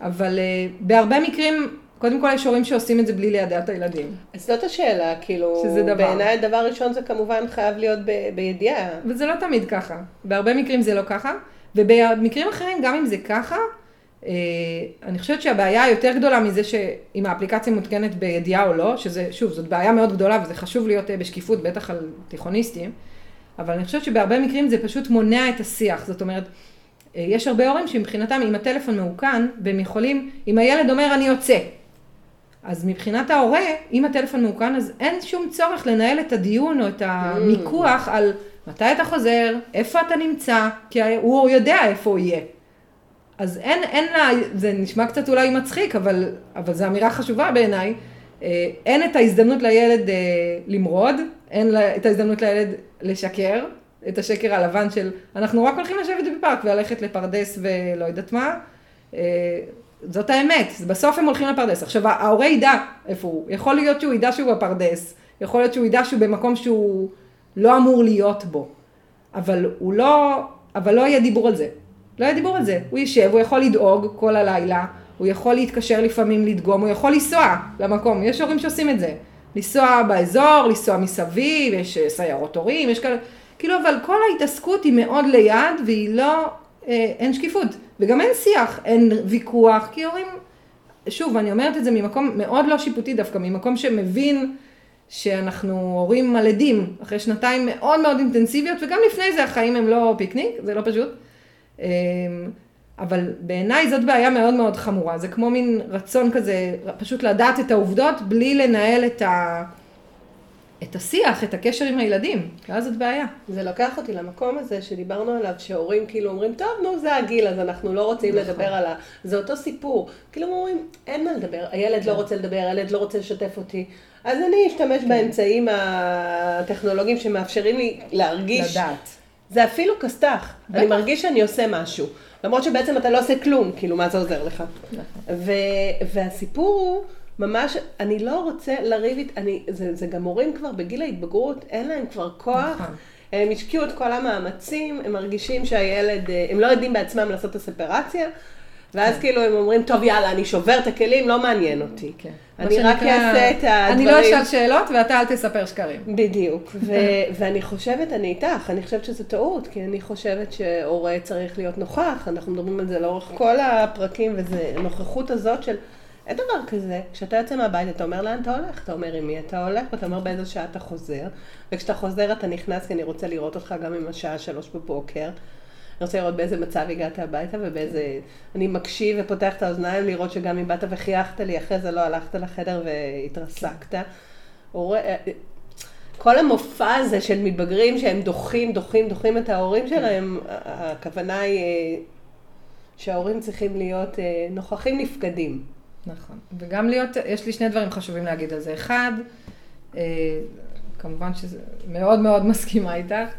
אבל uh, בהרבה מקרים, קודם כל יש הורים שעושים את זה בלי לידע את הילדים. אז זאת השאלה, כאילו, שזה דבר. בעיניי הדבר ראשון זה כמובן חייב להיות ב- בידיעה. וזה לא תמיד ככה, בהרבה מקרים זה לא ככה, ובמקרים אחרים, גם אם זה ככה, uh, אני חושבת שהבעיה היותר גדולה מזה שאם האפליקציה מותקנת בידיעה או לא, שזה, שוב, זאת בעיה מאוד גדולה וזה חשוב להיות uh, בשקיפות, בטח על תיכוניסטים. אבל אני חושבת שבהרבה מקרים זה פשוט מונע את השיח. זאת אומרת, אה, יש הרבה הורים שמבחינתם, אם הטלפון מעוקן, והם יכולים, אם הילד אומר אני יוצא, אז מבחינת ההורה, אם הטלפון מעוקן, אז אין שום צורך לנהל את הדיון או את המיקוח על מתי אתה חוזר, איפה אתה נמצא, כי הוא יודע איפה הוא יהיה. אז אין, אין לה, זה נשמע קצת אולי מצחיק, אבל, אבל זו אמירה חשובה בעיניי. אה, אין את ההזדמנות לילד אה, למרוד, אין את ההזדמנות לילד לשקר, את השקר הלבן של אנחנו רק הולכים לשבת בפארק וללכת לפרדס ולא יודעת מה. אה, זאת האמת, בסוף הם הולכים לפרדס. עכשיו ההורה ידע איפה הוא, יכול להיות שהוא ידע שהוא בפרדס, יכול להיות שהוא ידע שהוא במקום שהוא לא אמור להיות בו, אבל הוא לא, אבל לא יהיה דיבור על זה. לא היה דיבור על זה. הוא יישב, הוא יכול לדאוג כל הלילה, הוא יכול להתקשר לפעמים לדגום, הוא יכול לנסוע למקום, יש הורים שעושים את זה. לנסוע באזור, לנסוע מסביב, יש אה, סיירות הורים, יש כאלה, כאילו, אבל כל ההתעסקות היא מאוד ליד, והיא לא, אה, אין שקיפות. וגם אין שיח, אין ויכוח, כי הורים, שוב, אני אומרת את זה ממקום מאוד לא שיפוטי דווקא, ממקום שמבין שאנחנו הורים מלדים, אחרי שנתיים מאוד מאוד אינטנסיביות, וגם לפני זה החיים הם לא פיקניק, זה לא פשוט. אבל בעיניי זאת בעיה מאוד מאוד חמורה, זה כמו מין רצון כזה, פשוט לדעת את העובדות בלי לנהל את, ה... את השיח, את הקשר עם הילדים, ואז זאת בעיה. זה לוקח אותי למקום הזה שדיברנו עליו, שהורים כאילו אומרים, טוב, נו, זה הגיל, אז אנחנו לא רוצים נכון. לדבר על ה... זה אותו סיפור. כאילו אומרים, אין מה לדבר, הילד לא כן. לא רוצה לדבר, הילד לא רוצה לשתף אותי. אז אני אשתמש כן. באמצעים הטכנולוגיים שמאפשרים לי להרגיש... לדעת. זה אפילו כסת"ח. אני מרגיש שאני עושה משהו. למרות שבעצם אתה לא עושה כלום, כאילו, מה זה עוזר לך? נכון. והסיפור הוא... ממש, אני לא רוצה לריב, אני, זה, זה גם הורים כבר בגיל ההתבגרות, אין להם כבר כוח. נכון. הם השקיעו את כל המאמצים, הם מרגישים שהילד, אה, הם לא יודעים בעצמם לעשות את הספרציה, ואז כן. כאילו הם אומרים, טוב יאללה, אני שובר את הכלים, לא מעניין אותי. כן. אני רק אעשה את הדברים. אני לא אשאל שאלות ואתה אל תספר שקרים. בדיוק. ואני חושבת, אני איתך, אני חושבת שזו טעות, כי אני חושבת שהורה צריך להיות נוכח, אנחנו מדברים על זה לאורך כל הפרקים, וזה הנוכחות הזאת של... אין דבר כזה, כשאתה יוצא מהבית אתה אומר לאן אתה הולך, אתה אומר עם מי אתה הולך, ואתה אומר באיזה שעה אתה חוזר, וכשאתה חוזר אתה נכנס כי אני רוצה לראות אותך גם עם השעה שלוש בבוקר. אני רוצה לראות באיזה מצב הגעת הביתה ובאיזה... אני מקשיב ופותח את האוזניים לראות שגם אם באת וחייכת לי, אחרי זה לא הלכת לחדר והתרסקת. כל המופע הזה של מתבגרים שהם דוחים, דוחים, דוחים את ההורים. שלהם, הכוונה היא אה, שההורים צריכים להיות אה, נוכחים נפקדים. נכון. וגם להיות, יש לי שני דברים חשובים להגיד על זה. אחד, אה, כמובן שזה מאוד מאוד מסכימה איתך,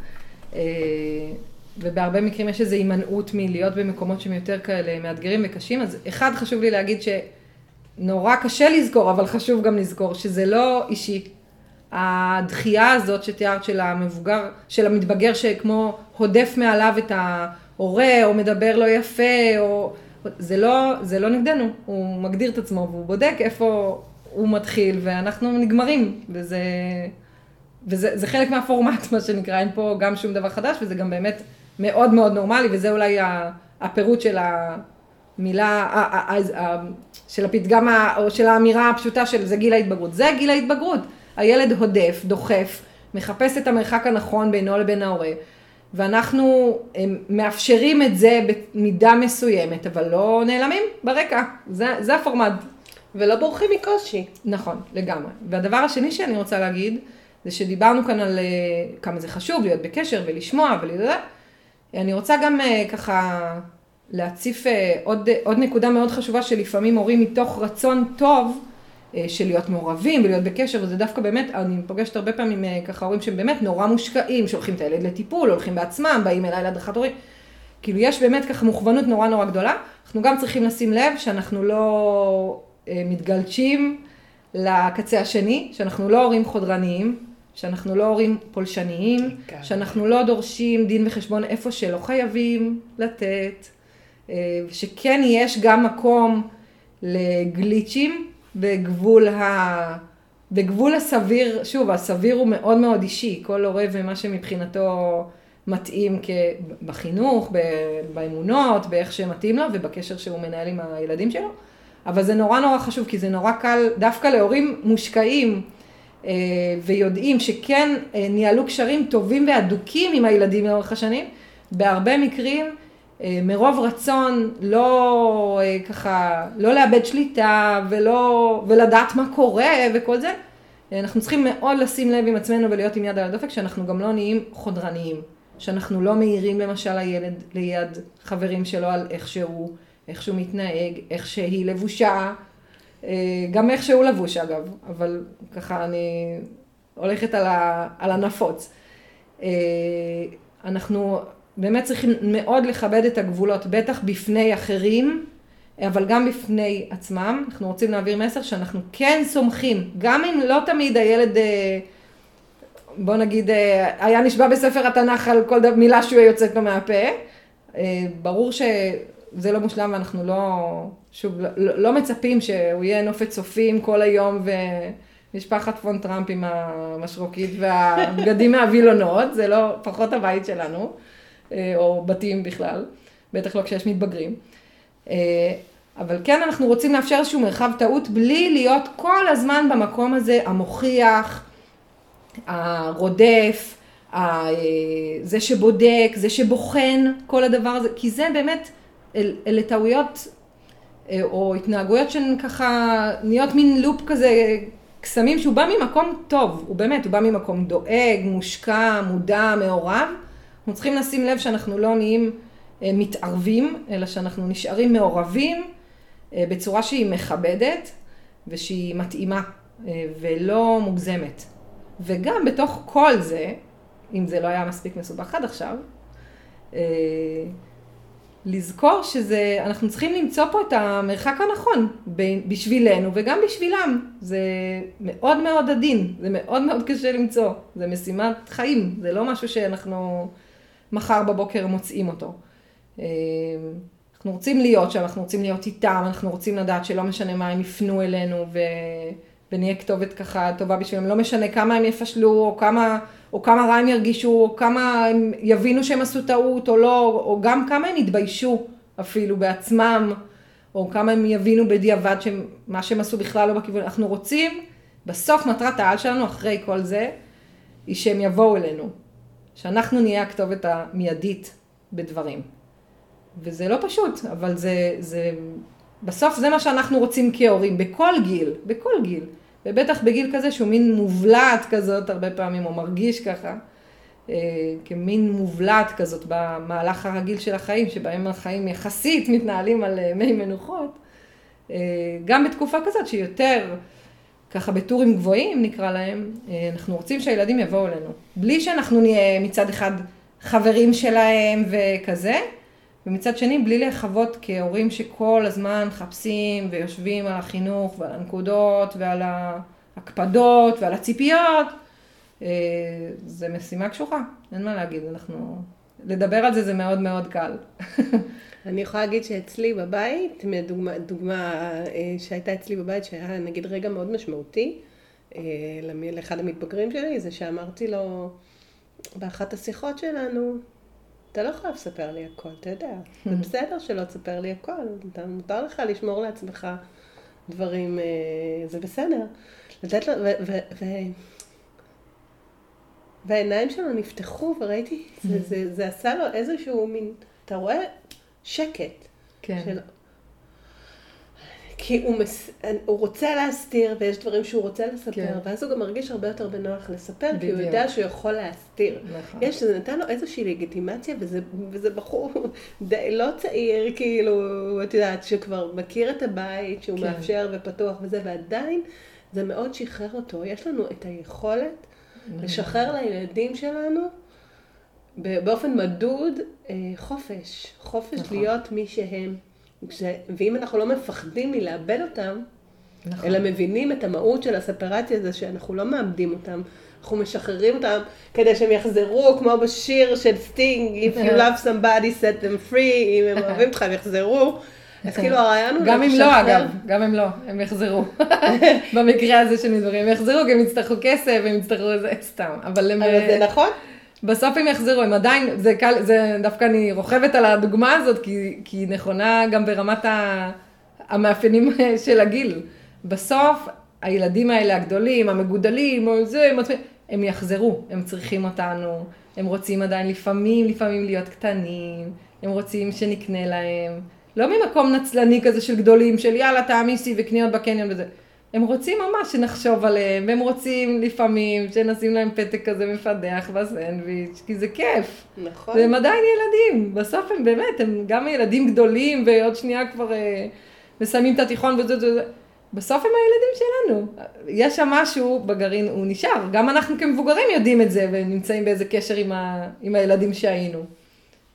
ובהרבה מקרים יש איזו הימנעות מלהיות במקומות שהם יותר כאלה מאתגרים וקשים, אז אחד חשוב לי להגיד שנורא קשה לזכור, אבל חשוב גם לזכור שזה לא אישי. הדחייה הזאת שתיארת של המבוגר, של המתבגר שכמו הודף מעליו את ההורה, או מדבר לא יפה, או... זה לא, זה לא נגדנו, הוא מגדיר את עצמו והוא בודק איפה הוא מתחיל ואנחנו נגמרים, וזה, וזה חלק מהפורמט, מה שנקרא, אין פה גם שום דבר חדש וזה גם באמת מאוד מאוד נורמלי וזה אולי הפירוט של המילה, של הפתגם, או של האמירה הפשוטה של זה גיל ההתבגרות. זה גיל ההתבגרות. הילד הודף, דוחף, מחפש את המרחק הנכון בינו לבין ההורה. ואנחנו מאפשרים את זה במידה מסוימת, אבל לא נעלמים ברקע, זה, זה הפורמט. ולא בורחים מקושי. נכון, לגמרי. והדבר השני שאני רוצה להגיד, זה שדיברנו כאן על אה, כמה זה חשוב להיות בקשר ולשמוע ולדעת. אני רוצה גם אה, ככה להציף אה, עוד, עוד נקודה מאוד חשובה שלפעמים הורים מתוך רצון טוב, אה, של להיות מעורבים ולהיות בקשר, וזה דווקא באמת, אני פוגשת הרבה פעמים אה, ככה הורים שהם באמת נורא מושקעים, שולחים את הילד לטיפול, הולכים בעצמם, באים אליי להדרכת הורים. כאילו יש באמת ככה מוכוונות נורא נורא גדולה. אנחנו גם צריכים לשים לב שאנחנו לא אה, מתגלשים לקצה השני, שאנחנו לא הורים חודרניים, שאנחנו לא הורים פולשניים, כן. שאנחנו לא דורשים דין וחשבון איפה שלא חייבים לתת, שכן יש גם מקום לגליצ'ים, בגבול, ה... בגבול הסביר, שוב, הסביר הוא מאוד מאוד אישי, כל הורה ומה שמבחינתו מתאים בחינוך, באמונות, באיך שמתאים לו ובקשר שהוא מנהל עם הילדים שלו. אבל זה נורא נורא חשוב, כי זה נורא קל דווקא להורים מושקעים אה, ויודעים שכן אה, ניהלו קשרים טובים והדוקים עם הילדים לאורך השנים, בהרבה מקרים אה, מרוב רצון לא אה, ככה, לא לאבד שליטה ולא, ולדעת מה קורה וכל זה, אה, אנחנו צריכים מאוד לשים לב עם עצמנו ולהיות עם יד על הדופק, שאנחנו גם לא נהיים חודרניים, שאנחנו לא מעירים למשל הילד ליד חברים שלו על איך שהוא, איך שהוא מתנהג, איך שהיא לבושה, גם איך שהוא לבוש אגב, אבל ככה אני הולכת על, ה, על הנפוץ. אנחנו באמת צריכים מאוד לכבד את הגבולות, בטח בפני אחרים, אבל גם בפני עצמם. אנחנו רוצים להעביר מסר שאנחנו כן סומכים, גם אם לא תמיד הילד, אה, בוא נגיד, אה, היה נשבע בספר התנ"ך על כל מילה שהוא יוצאת לו מהפה, ברור שזה לא מושלם ואנחנו לא, שוב, לא, לא מצפים שהוא יהיה נופת צופים כל היום ומשפחת פון טראמפ עם המשרוקית והבגדים מהווילונות, זה לא פחות הבית שלנו, או בתים בכלל, בטח לא כשיש מתבגרים. אבל כן אנחנו רוצים לאפשר איזשהו מרחב טעות בלי להיות כל הזמן במקום הזה המוכיח, הרודף, זה שבודק, זה שבוחן, כל הדבר הזה, כי זה באמת, אלה טעויות אה, או התנהגויות שהן ככה נהיות מין לופ כזה, קסמים שהוא בא ממקום טוב, הוא באמת, הוא בא ממקום דואג, מושקע, מודע, מעורב. אנחנו צריכים לשים לב שאנחנו לא נהיים אה, מתערבים, אלא שאנחנו נשארים מעורבים אה, בצורה שהיא מכבדת ושהיא מתאימה ולא מוגזמת. וגם בתוך כל זה, אם זה לא היה מספיק מסובך עד עכשיו, אה, לזכור שזה, אנחנו צריכים למצוא פה את המרחק הנכון בשבילנו וגם בשבילם. זה מאוד מאוד עדין, זה מאוד מאוד קשה למצוא, זה משימת חיים, זה לא משהו שאנחנו מחר בבוקר מוצאים אותו. אה, אנחנו רוצים להיות שם, אנחנו רוצים להיות איתם, אנחנו רוצים לדעת שלא משנה מה הם יפנו אלינו ו... ונהיה כתובת ככה טובה בשבילם, לא משנה כמה הם יפשלו, או כמה, או כמה רע הם ירגישו, או כמה הם יבינו שהם עשו טעות, או לא, או גם כמה הם יתביישו אפילו בעצמם, או כמה הם יבינו בדיעבד שמה שהם עשו בכלל לא בכיוון. אנחנו רוצים, בסוף מטרת העל שלנו, אחרי כל זה, היא שהם יבואו אלינו. שאנחנו נהיה הכתובת המיידית בדברים. וזה לא פשוט, אבל זה, זה, בסוף זה מה שאנחנו רוצים כהורים, בכל גיל, בכל גיל. ובטח בגיל כזה שהוא מין מובלעת כזאת הרבה פעמים, או מרגיש ככה, אה, כמין מובלעת כזאת במהלך הרגיל של החיים, שבהם החיים יחסית מתנהלים על אה, מי מנוחות, אה, גם בתקופה כזאת שהיא יותר ככה בטורים גבוהים נקרא להם, אנחנו רוצים שהילדים יבואו אלינו. בלי שאנחנו נהיה מצד אחד חברים שלהם וכזה, ומצד שני בלי להיחוות כהורים שכל הזמן מחפשים ויושבים על החינוך ועל הנקודות ועל ההקפדות ועל הציפיות, אה, זה משימה קשוחה, אין מה להגיד, אנחנו, לדבר על זה זה מאוד מאוד קל. אני יכולה להגיד שאצלי בבית, דוגמה, דוגמה אה, שהייתה אצלי בבית שהיה נגיד רגע מאוד משמעותי אה, לאחד המתבגרים שלי, זה שאמרתי לו באחת השיחות שלנו, אתה לא יכול לספר לי הכל, אתה יודע. זה בסדר שלא תספר לי הכל, אתה, מותר לך לשמור לעצמך דברים, אה, זה בסדר. לתת לו, ו... ו, ו והעיניים שלו נפתחו וראיתי, זה, זה, זה עשה לו איזשהו מין, אתה רואה? שקט. כן. של, כי הוא, מס... הוא רוצה להסתיר, ויש דברים שהוא רוצה לספר, כן. ואז הוא גם מרגיש הרבה יותר בנוח לספר, בדיוק. כי הוא יודע שהוא יכול להסתיר. נכון. יש, זה נתן לו איזושהי לגיטימציה, וזה, וזה בחור די לא צעיר, כאילו, את יודעת, שכבר מכיר את הבית, שהוא כן. מאפשר ופתוח וזה, ועדיין זה מאוד שחרר אותו. יש לנו את היכולת נכון. לשחרר לילדים שלנו באופן מדוד אה, חופש. חופש נכון. להיות מי שהם. ש... ואם אנחנו לא מפחדים מלאבד אותם, נכון. אלא מבינים את המהות של הספרציה הזה, שאנחנו לא מאבדים אותם, אנחנו משחררים אותם כדי שהם יחזרו, כמו בשיר של סטינג, If you love somebody, set them free, אם הם אוהבים אותך, הם יחזרו. אז כאילו הרעיון הוא גם אם לא, אגב, גם אם לא, הם יחזרו. במקרה הזה של מדברים, הם יחזרו, כי הם יצטרכו כסף, הם יצטרכו איזה סתם. אבל זה נכון. בסוף הם יחזרו, הם עדיין, זה קל, זה דווקא אני רוכבת על הדוגמה הזאת, כי, היא נכונה גם ברמת ה, המאפיינים של הגיל. בסוף הילדים האלה הגדולים, המגודלים, או זה, הם, הם יחזרו, הם צריכים אותנו, הם רוצים עדיין לפעמים, לפעמים להיות קטנים, הם רוצים שנקנה להם. לא ממקום נצלני כזה של גדולים, של יאללה תעמיסי וקניות בקניון וזה. הם רוצים ממש שנחשוב עליהם, והם רוצים לפעמים שנשים להם פתק כזה מפדח בסנדוויץ', כי זה כיף. נכון. והם עדיין ילדים, בסוף הם באמת, הם גם ילדים גדולים, ועוד שנייה כבר אה, מסיימים את התיכון וזה וזה. בסוף הם הילדים שלנו. יש שם משהו בגרעין, הוא נשאר. גם אנחנו כמבוגרים יודעים את זה, ונמצאים באיזה קשר עם, ה, עם הילדים שהיינו.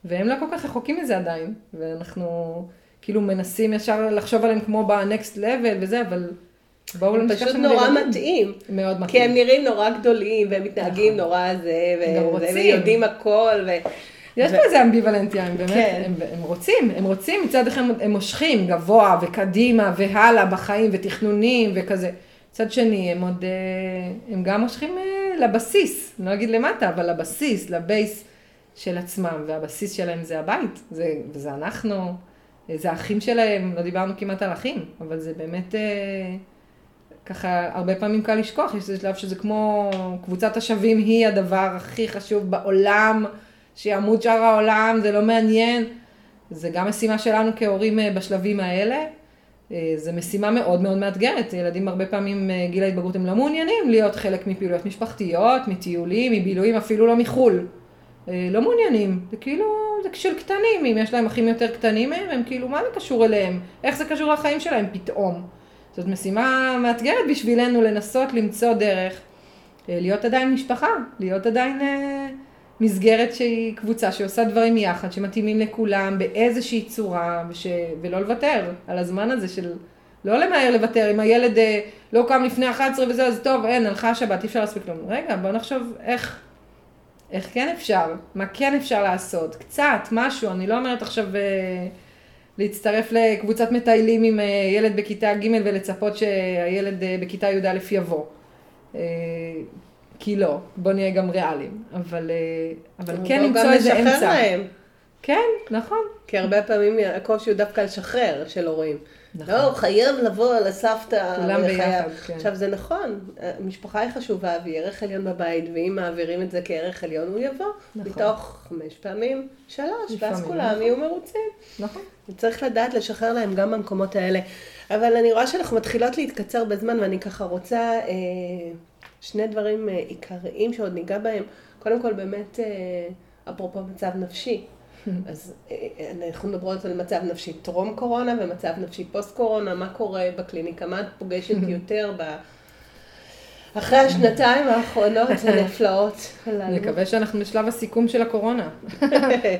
והם לא כל כך רחוקים מזה עדיין. ואנחנו כאילו מנסים ישר לחשוב עליהם כמו ב-next level וזה, אבל... בואו לא נשכח פשוט נורא מתאים. מאוד מתאים. כי הם נראים נורא גדולים, והם מתנהגים נכון. נורא זה, והם יודעים הכל, ו... יש פה איזה אמביוולנטיה, הם באמת, כן. הם, הם רוצים, הם רוצים, מצד אחד הם מושכים גבוה וקדימה והלאה בחיים ותכנונים וכזה. מצד שני, הם עוד, אה, הם גם מושכים אה, לבסיס, לא אגיד למטה, אבל לבסיס, לבייס של עצמם, והבסיס שלהם זה הבית, זה, וזה אנחנו, אה, זה האחים שלהם, לא דיברנו כמעט על אחים, אבל זה באמת, ככה, הרבה פעמים קל לשכוח, יש איזה שלב שזה כמו קבוצת השווים היא הדבר הכי חשוב בעולם, שימות שאר העולם, זה לא מעניין. זה גם משימה שלנו כהורים אה, בשלבים האלה. אה, זו משימה מאוד מאוד מאתגרת. ילדים הרבה פעמים, אה, גיל ההתבגרות, הם לא מעוניינים להיות חלק מפעילויות משפחתיות, מטיולים, מבילויים, אפילו לא מחו"ל. לא מעוניינים. זה כאילו, זה של קטנים. אם יש להם אחים יותר קטנים מהם, הם כאילו, מה זה קשור אליהם? איך זה קשור לחיים שלהם פתאום? זאת משימה מאתגרת בשבילנו לנסות למצוא דרך אה, להיות עדיין משפחה, להיות עדיין אה, מסגרת שהיא קבוצה שעושה דברים יחד, שמתאימים לכולם באיזושהי צורה, וש... ולא לוותר על הזמן הזה של לא למהר לוותר, אם הילד אה, לא קם לפני 11 וזה, אז טוב, אין, הלכה השבת, אי אפשר להספיק לנו. רגע, בוא נחשוב איך, איך כן אפשר, מה כן אפשר לעשות, קצת, משהו, אני לא אומרת עכשיו להצטרף לקבוצת מטיילים עם אה, ילד בכיתה ג' ולצפות שהילד אה, בכיתה י"א יבוא. אה, כי לא, בוא נהיה גם ריאליים, אבל, אבל כן בוא למצוא גם איזה לשחרר אמצע. להם. כן, נכון. כי הרבה פעמים הקושי הוא דווקא לשחרר של הורים. נכון. לא, חייב לבוא לסבתא. כולם ביחד, כן. עכשיו זה נכון, המשפחה היא חשובה והיא ערך עליון בבית, ואם מעבירים את זה כערך עליון הוא יבוא, נכון. מתוך חמש פעמים שלוש, ואז לפעמים, כולם נכון. יהיו מרוצים. נכון. צריך לדעת לשחרר להם גם במקומות האלה. אבל אני רואה שאנחנו מתחילות להתקצר בזמן, ואני ככה רוצה אה, שני דברים אה, עיקריים שעוד ניגע בהם. קודם כל, באמת, אה, אפרופו מצב נפשי. אז אה, אנחנו מדברות על מצב נפשי טרום קורונה ומצב נפשי פוסט קורונה, מה קורה בקליניקה, מה את פוגשת יותר ב... אחרי השנתיים האחרונות הנפלאות הללו. נקווה שאנחנו בשלב הסיכום של הקורונה.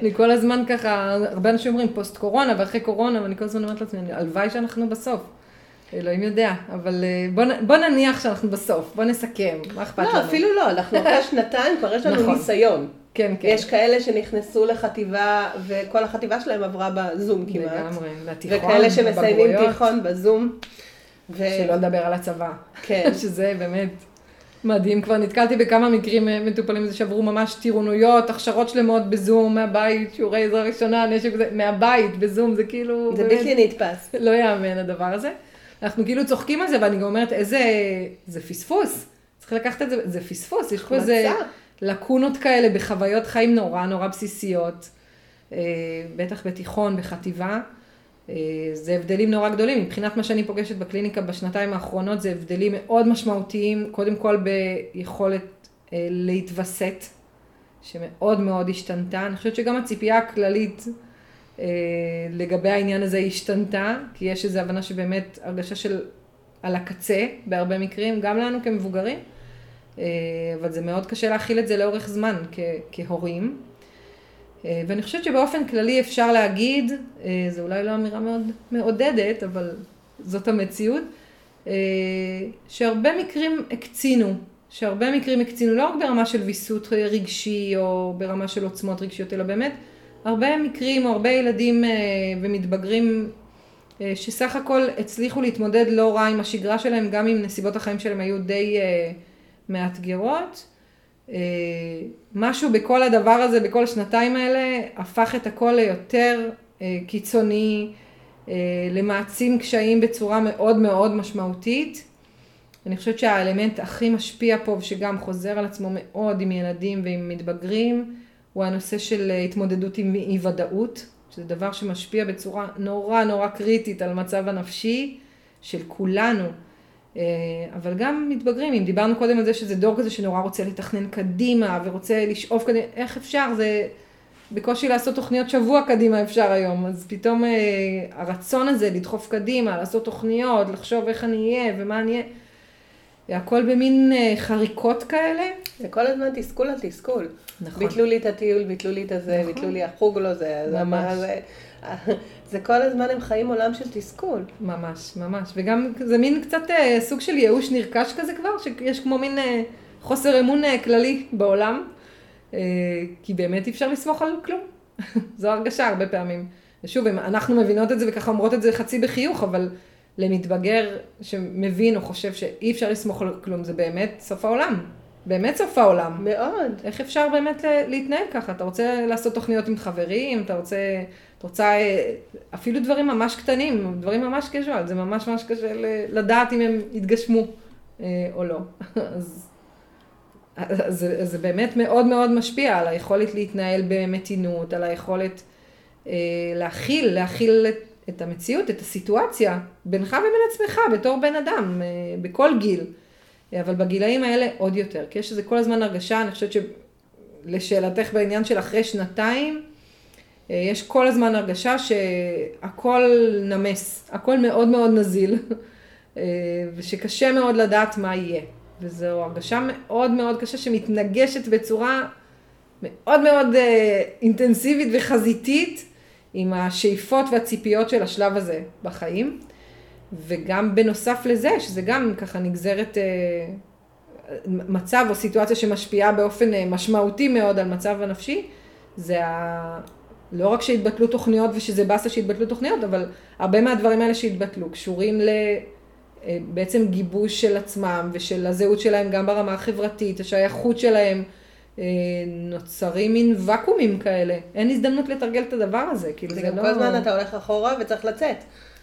אני כל הזמן ככה, הרבה אנשים אומרים פוסט קורונה ואחרי קורונה, ואני כל הזמן אומרת לעצמי, הלוואי שאנחנו בסוף. אלוהים יודע, אבל אה, בוא, בוא נניח שאנחנו בסוף, בוא נסכם, מה אכפת לנו? לא, אפילו לא, אנחנו אחרי שנתיים כבר יש לנו נכון. ניסיון. כן, כן. יש כאלה שנכנסו לחטיבה, וכל החטיבה שלהם עברה בזום כמעט. לגמרי, והתיכון, וכאלה שמסיימים בגרויות, תיכון בזום. ו... שלא לדבר על הצבא. כן. שזה באמת מדהים. כבר נתקלתי בכמה מקרים אה, מטופלים שעברו ממש טירונויות, הכשרות שלמות בזום, מהבית, שיעורי עזרה ראשונה, נשק וזה, מהבית, בזום, זה כאילו... זה באמת בלתי נתפס. לא יאמן הדבר הזה. אנחנו כאילו צוחקים על זה, ואני גם אומרת, איזה... זה פספוס. צריך לקחת את זה, זה פספוס. יש פה איזה. לקונות כאלה בחוויות חיים נורא נורא בסיסיות. אה, בטח בתיכון, בחטיבה. אה, זה הבדלים נורא גדולים. מבחינת מה שאני פוגשת בקליניקה בשנתיים האחרונות, זה הבדלים מאוד משמעותיים. קודם כל ביכולת אה, להתווסת, שמאוד מאוד השתנתה. אני חושבת שגם הציפייה הכללית לגבי העניין הזה השתנתה, כי יש איזו הבנה שבאמת הרגשה של על הקצה בהרבה מקרים, גם לנו כמבוגרים, אבל זה מאוד קשה להכיל את זה לאורך זמן כ- כהורים. אה, ואני חושבת שבאופן כללי אפשר להגיד, אה, זו אולי לא אמירה מאוד מעודדת, אבל זאת המציאות, אה, שהרבה מקרים הקצינו, שהרבה מקרים הקצינו, לא רק ברמה של ויסות רגשי או ברמה של עוצמות רגשיות, אלא באמת הרבה מקרים או הרבה ילדים אה, ומתבגרים אה, שסך הכל הצליחו להתמודד לא רע עם השגרה שלהם, גם אם נסיבות החיים שלהם היו די אה, מאתגרות. אה, משהו בכל הדבר הזה, בכל השנתיים האלה, הפך את הכל ליותר אה, קיצוני, אה, למעצים קשיים בצורה מאוד מאוד משמעותית. אני חושבת שהאלמנט הכי משפיע פה, ושגם חוזר על עצמו מאוד עם ילדים ועם מתבגרים, הוא הנושא של התמודדות עם אי ודאות, שזה דבר שמשפיע בצורה נורא נורא קריטית על המצב הנפשי של כולנו. אה, אבל גם מתבגרים, אם דיברנו קודם על זה שזה דור כזה שנורא רוצה לתכנן קדימה ורוצה לשאוף קדימה, איך אפשר? זה בקושי לעשות תוכניות שבוע קדימה אפשר היום, אז פתאום אה, הרצון הזה לדחוף קדימה, לעשות תוכניות, לחשוב איך אני אהיה ומה אני אהיה, הכל במין אה, חריקות כאלה. זה כל הזמן תסכול על תסכול. נכון. ביטלו לי את הטיול, ביטלו לי את הזה, נכון. ביטלו לי החוג לא זה. ממש. זה- זה כל הזמן הם חיים עולם של תסכול. ממש, ממש. וגם זה מין קצת אה, סוג של ייאוש נרכש כזה כבר, שיש כמו מין אה, חוסר אמון אה, כללי בעולם. אה, כי באמת אי אפשר לסמוך על כלום. זו הרגשה הרבה פעמים. ושוב, אנחנו מבינות את זה וככה אומרות את זה חצי בחיוך, אבל למתבגר שמבין או חושב שאי אפשר לסמוך על כלום, זה באמת סוף העולם. באמת סוף העולם. מאוד. איך אפשר באמת להתנהל ככה? אתה רוצה לעשות תוכניות עם חברים, אתה רוצה, אתה רוצה אה, אפילו דברים ממש קטנים, דברים ממש קז'ואל, זה ממש ממש קשה לדעת אם הם יתגשמו אה, או לא. אז, אז זה, זה באמת מאוד מאוד משפיע על היכולת להתנהל במתינות, על היכולת אה, להכיל, להכיל את, את המציאות, את הסיטואציה, בינך ובין עצמך, בתור בן אדם, בכל גיל. אבל בגילאים האלה עוד יותר, כי יש איזה כל הזמן הרגשה, אני חושבת שלשאלתך בעניין של אחרי שנתיים, אה, יש כל הזמן הרגשה שהכל נמס, הכל מאוד מאוד נזיל, אה, ושקשה מאוד לדעת מה יהיה. וזו הרגשה מאוד מאוד קשה שמתנגשת בצורה מאוד מאוד אה, אינטנסיבית וחזיתית עם השאיפות והציפיות של השלב הזה בחיים. וגם בנוסף לזה, שזה גם ככה נגזרת אה, מצב או סיטואציה שמשפיעה באופן אה, משמעותי מאוד על מצב הנפשי, זה ה... לא רק שהתבטלו תוכניות ושזה באסה שהתבטלו תוכניות, אבל הרבה מהדברים האלה שהתבטלו קשורים ל... אה, בעצם גיבוש של עצמם ושל הזהות שלהם גם ברמה החברתית, השייכות שלהם, נוצרים מין ואקומים כאלה. אין הזדמנות לתרגל את הדבר הזה, כאילו זה, זה גם לא... כל הזמן אתה הולך אחורה וצריך לצאת.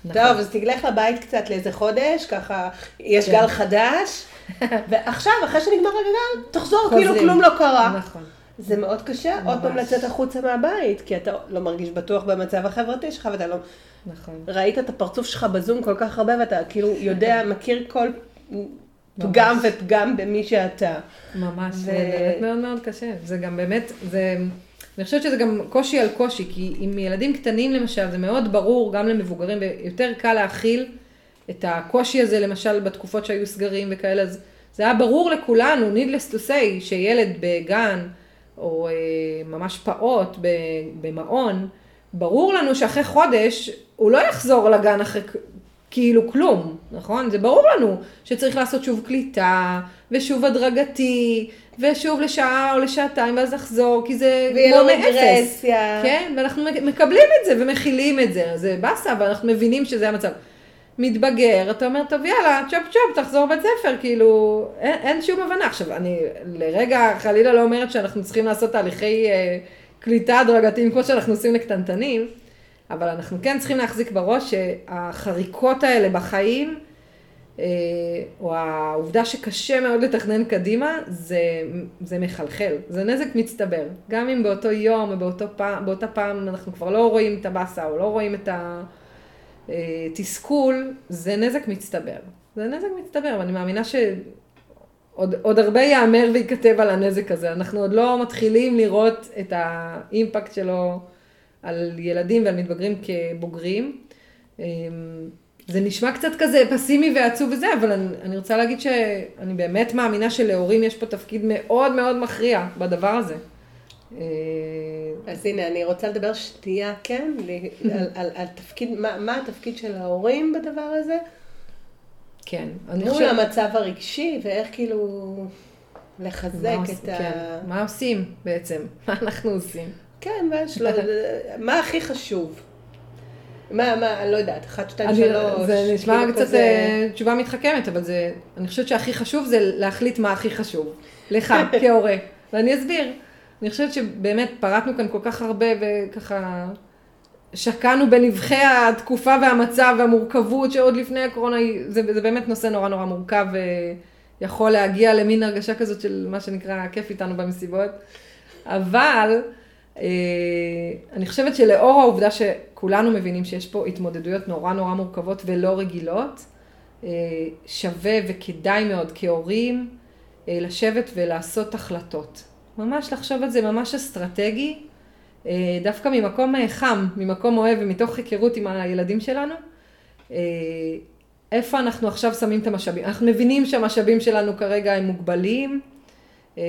נכון. טוב, אז תלך לבית קצת לאיזה חודש, ככה יש כן. גל חדש, ועכשיו, אחרי שנגמר הגל, תחזור כאילו כלום לא קרה. נכון. זה מאוד קשה ממש. עוד פעם לצאת החוצה מהבית, כי אתה לא מרגיש בטוח במצב החברתי שלך, ואתה לא... נכון. ראית את הפרצוף שלך בזום כל כך הרבה, ואתה כאילו יודע, מכיר כל פגם ופגם במי שאתה. ממש, ו... זה באמת מאוד מאוד קשה. זה גם באמת, זה... אני חושבת שזה גם קושי על קושי, כי עם ילדים קטנים למשל, זה מאוד ברור גם למבוגרים, ויותר קל להכיל את הקושי הזה, למשל בתקופות שהיו סגרים וכאלה, אז זה היה ברור לכולנו, needless to say, שילד בגן, או אה, ממש פעוט במעון, ברור לנו שאחרי חודש הוא לא יחזור לגן אחרי כאילו כלום, נכון? זה ברור לנו שצריך לעשות שוב קליטה, ושוב הדרגתי, ושוב לשעה או לשעתיים, ואז לחזור, כי זה כמו מאפס. כן, ואנחנו מקבלים את זה ומכילים את זה, זה באסה, ואנחנו מבינים שזה המצב. מתבגר, אתה אומר, טוב יאללה, צ'ופ צ'ופ, תחזור בית ספר, כאילו, אין, אין שום הבנה. עכשיו, אני לרגע חלילה לא אומרת שאנחנו צריכים לעשות תהליכי אה, קליטה הדרגתיים כמו שאנחנו עושים לקטנטנים, אבל אנחנו כן צריכים להחזיק בראש שהחריקות האלה בחיים, אה, או העובדה שקשה מאוד לתכנן קדימה, זה, זה מחלחל, זה נזק מצטבר. גם אם באותו יום או באותו פעם, באותה פעם אנחנו כבר לא רואים את הבאסה או לא רואים את התסכול, זה נזק מצטבר. זה נזק מצטבר, ואני מאמינה שעוד עוד הרבה ייאמר וייכתב על הנזק הזה. אנחנו עוד לא מתחילים לראות את האימפקט שלו על ילדים ועל מתבגרים כבוגרים. אמ, זה נשמע קצת כזה פסימי ועצוב וזה, אבל אני, אני רוצה להגיד שאני באמת מאמינה שלהורים יש פה תפקיד מאוד מאוד מכריע בדבר הזה. אה, אז הנה, אני רוצה לדבר שנייה, כן, על, על, על תפקיד, מה, מה התפקיד של ההורים בדבר הזה? כן. אני חושבת... מול המצב הרגשי, ואיך כאילו לחזק את ה... כן. מה עושים בעצם? מה אנחנו עושים? כן, מה הכי חשוב? מה, מה, אני לא יודעת, אחת, שתיים, שלוש. זה נשמע כאילו קצת כזה... אה, תשובה מתחכמת, אבל זה, אני חושבת שהכי חשוב זה להחליט מה הכי חשוב. לך, כהורה. ואני אסביר. אני חושבת שבאמת פרטנו כאן כל כך הרבה וככה שקענו בנבחי התקופה והמצב והמורכבות שעוד לפני הקורונה, זה, זה באמת נושא נורא נורא מורכב ויכול להגיע למין הרגשה כזאת של מה שנקרא כיף איתנו במסיבות. אבל אה, אני חושבת שלאור העובדה שכולנו מבינים שיש פה התמודדויות נורא נורא מורכבות ולא רגילות, אה, שווה וכדאי מאוד כהורים אה, לשבת ולעשות החלטות. ממש לחשוב על זה ממש אסטרטגי, דווקא ממקום חם, ממקום אוהב ומתוך היכרות עם הילדים שלנו. איפה אנחנו עכשיו שמים את המשאבים? אנחנו מבינים שהמשאבים שלנו כרגע הם מוגבלים, אה,